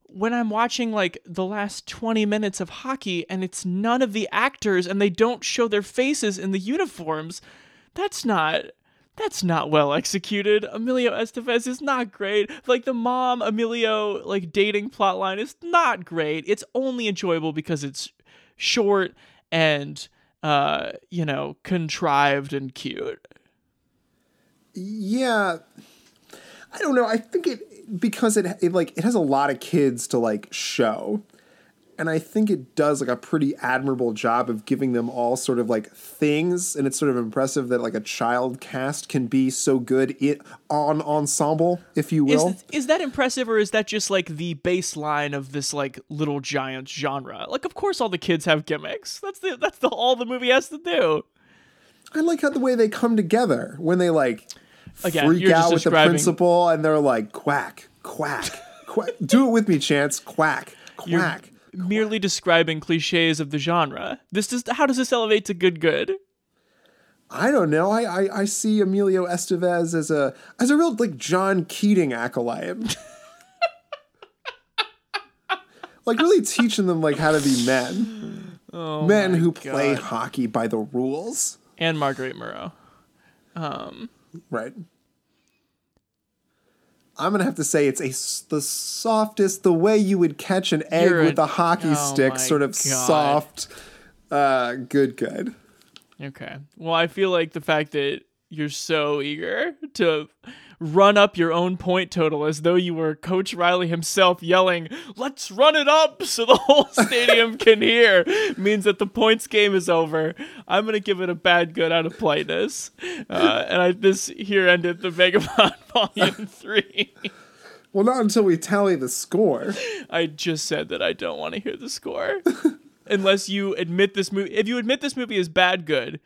when I'm watching like the last 20 minutes of hockey and it's none of the actors and they don't show their faces in the uniforms, that's not that's not well executed. Emilio Estevez is not great. Like the mom Emilio like dating plotline is not great. It's only enjoyable because it's short and uh, you know, contrived and cute. Yeah. I don't know. I think it because it, it like it has a lot of kids to like show. And I think it does like a pretty admirable job of giving them all sort of like things and it's sort of impressive that like a child cast can be so good it on ensemble, if you will. Is, is that impressive or is that just like the baseline of this like little giant genre? Like of course all the kids have gimmicks. That's the that's the all the movie has to do. I like how the way they come together when they like Again, freak you're out with the principal and they're like quack, quack, quack. Do it with me, Chance. Quack, You're quack. Merely describing cliches of the genre. This does how does this elevate to good good? I don't know. I, I I see Emilio Estevez as a as a real like John Keating acolyte. like really teaching them like how to be men. Oh men who play hockey by the rules. And Marguerite Moreau. Um Right. I'm gonna have to say it's a the softest, the way you would catch an egg You're with a- a hockey oh stick, sort of God. soft. Uh, good, good. Okay. Well, I feel like the fact that you're so eager to run up your own point total as though you were Coach Riley himself yelling, "Let's run it up!" so the whole stadium can hear means that the points game is over. I'm gonna give it a bad good out of politeness, uh, and I this here ended the Vagabond Volume Three. Well, not until we tally the score. I just said that I don't want to hear the score. Unless you admit this movie if you admit this movie is bad good,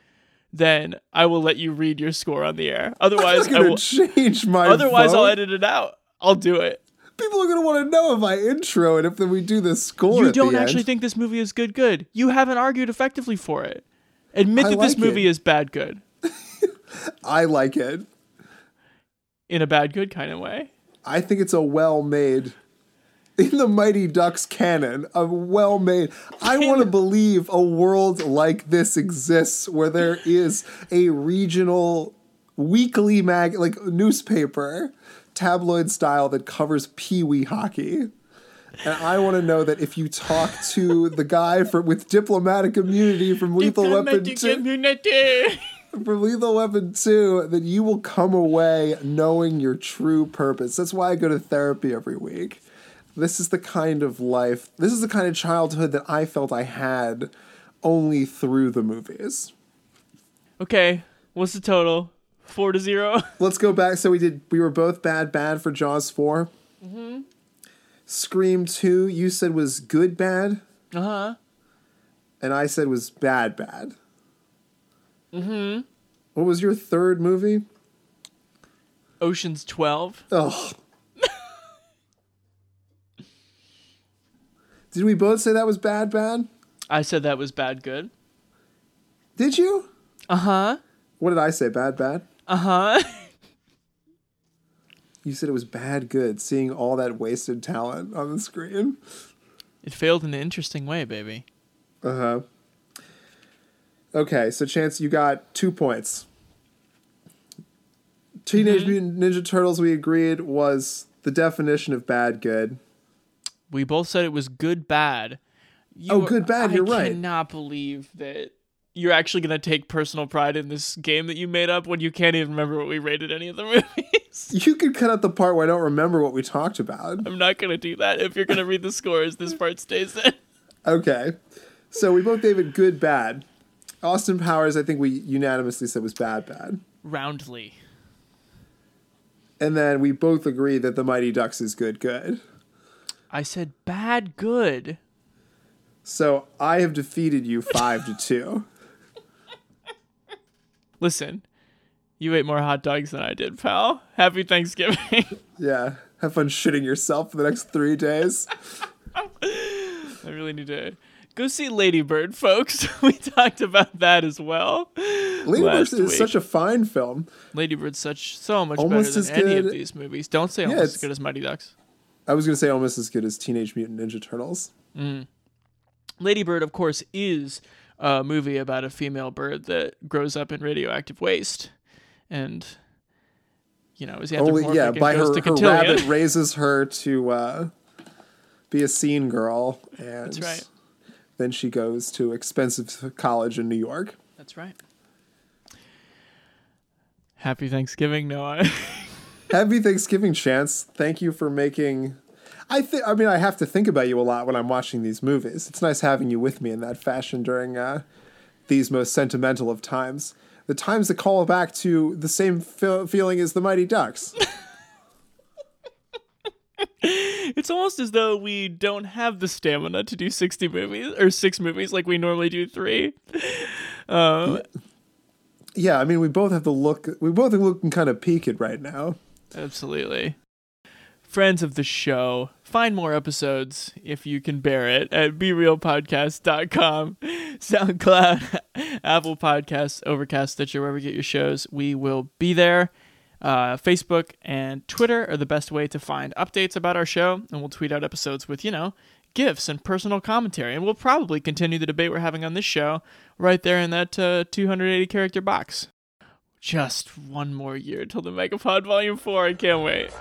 then I will let you read your score on the air. Otherwise I'm I will change my. Otherwise I'll edit it out. I'll do it. People are gonna want to know if I intro it if then we do the score. You at don't the actually end. think this movie is good good. You haven't argued effectively for it. Admit I that this movie it. is bad good. I like it. In a bad good kind of way. I think it's a well made. In the Mighty Ducks canon, a well made. I want to believe a world like this exists where there is a regional weekly mag, like newspaper, tabloid style that covers Pee Wee hockey. And I want to know that if you talk to the guy for, with diplomatic immunity from Lethal Weapon 2, Immunity. from Lethal Weapon 2, that you will come away knowing your true purpose. That's why I go to therapy every week. This is the kind of life, this is the kind of childhood that I felt I had only through the movies. Okay, what's the total? Four to zero. Let's go back. So we did, we were both bad, bad for Jaws 4. Mm-hmm. Scream 2, you said was good, bad, Uh huh. and I said was bad, bad. Mm-hmm. What was your third movie? Ocean's Twelve. Oh. Did we both say that was bad, bad? I said that was bad. Good. Did you? Uh huh. What did I say? Bad, bad? Uh huh. You said it was bad, good, seeing all that wasted talent on the screen. It failed in an interesting way, baby. Uh huh. Okay, so Chance, you got two points. Teenage Mutant Ninja Turtles, we agreed, was the definition of bad, good. We both said it was good bad. You, Oh, good, bad, I you're right. I cannot believe that you're actually going to take personal pride in this game that you made up when you can't even remember what we rated any of the movies. You could cut out the part where I don't remember what we talked about. I'm not going to do that. If you're going to read the scores, this part stays in. Okay. So we both gave it good, bad. Austin Powers, I think we unanimously said was bad, bad. Roundly. And then we both agree that the Mighty Ducks is good, good. I said bad good. So I have defeated you five to two. Listen, you ate more hot dogs than I did, pal. Happy Thanksgiving. Yeah. Have fun shitting yourself for the next three days. I really need to go see Ladybird, folks. we talked about that as well. Ladybird is week. such a fine film. Ladybird's such so much Almost better than any of these movies. Don't say Yeah, almost as good as Mighty Ducks. I was going to say almost as good as Teenage Mutant Ninja Turtles. Mm. Ladybird, of course, is a movie about a female bird that grows up in radioactive waste, and you know is Only, yeah, by her, her rabbit raises her to uh, be a scene girl. And That's right. Then she goes to expensive college in New York. That's right. Happy Thanksgiving, Noah. Happy Thanksgiving, Chance. Thank you for making. I think. I mean, I have to think about you a lot when I'm watching these movies. It's nice having you with me in that fashion during uh, these most sentimental of times. The times that call back to the same feel- feeling as the Mighty Ducks. it's almost as though we don't have the stamina to do 60 movies or six movies like we normally do three. Uh, yeah, I mean, we both have the look. We both are looking kind of peaked right now. Absolutely. Friends of the show, find more episodes if you can bear it at BeRealPodcast.com, SoundCloud, Apple Podcasts, Overcast, Stitcher, wherever you get your shows. We will be there. Uh, Facebook and Twitter are the best way to find updates about our show, and we'll tweet out episodes with, you know, gifts and personal commentary. And we'll probably continue the debate we're having on this show right there in that uh, 280 character box. Just one more year till the Megapod Volume 4. I can't wait.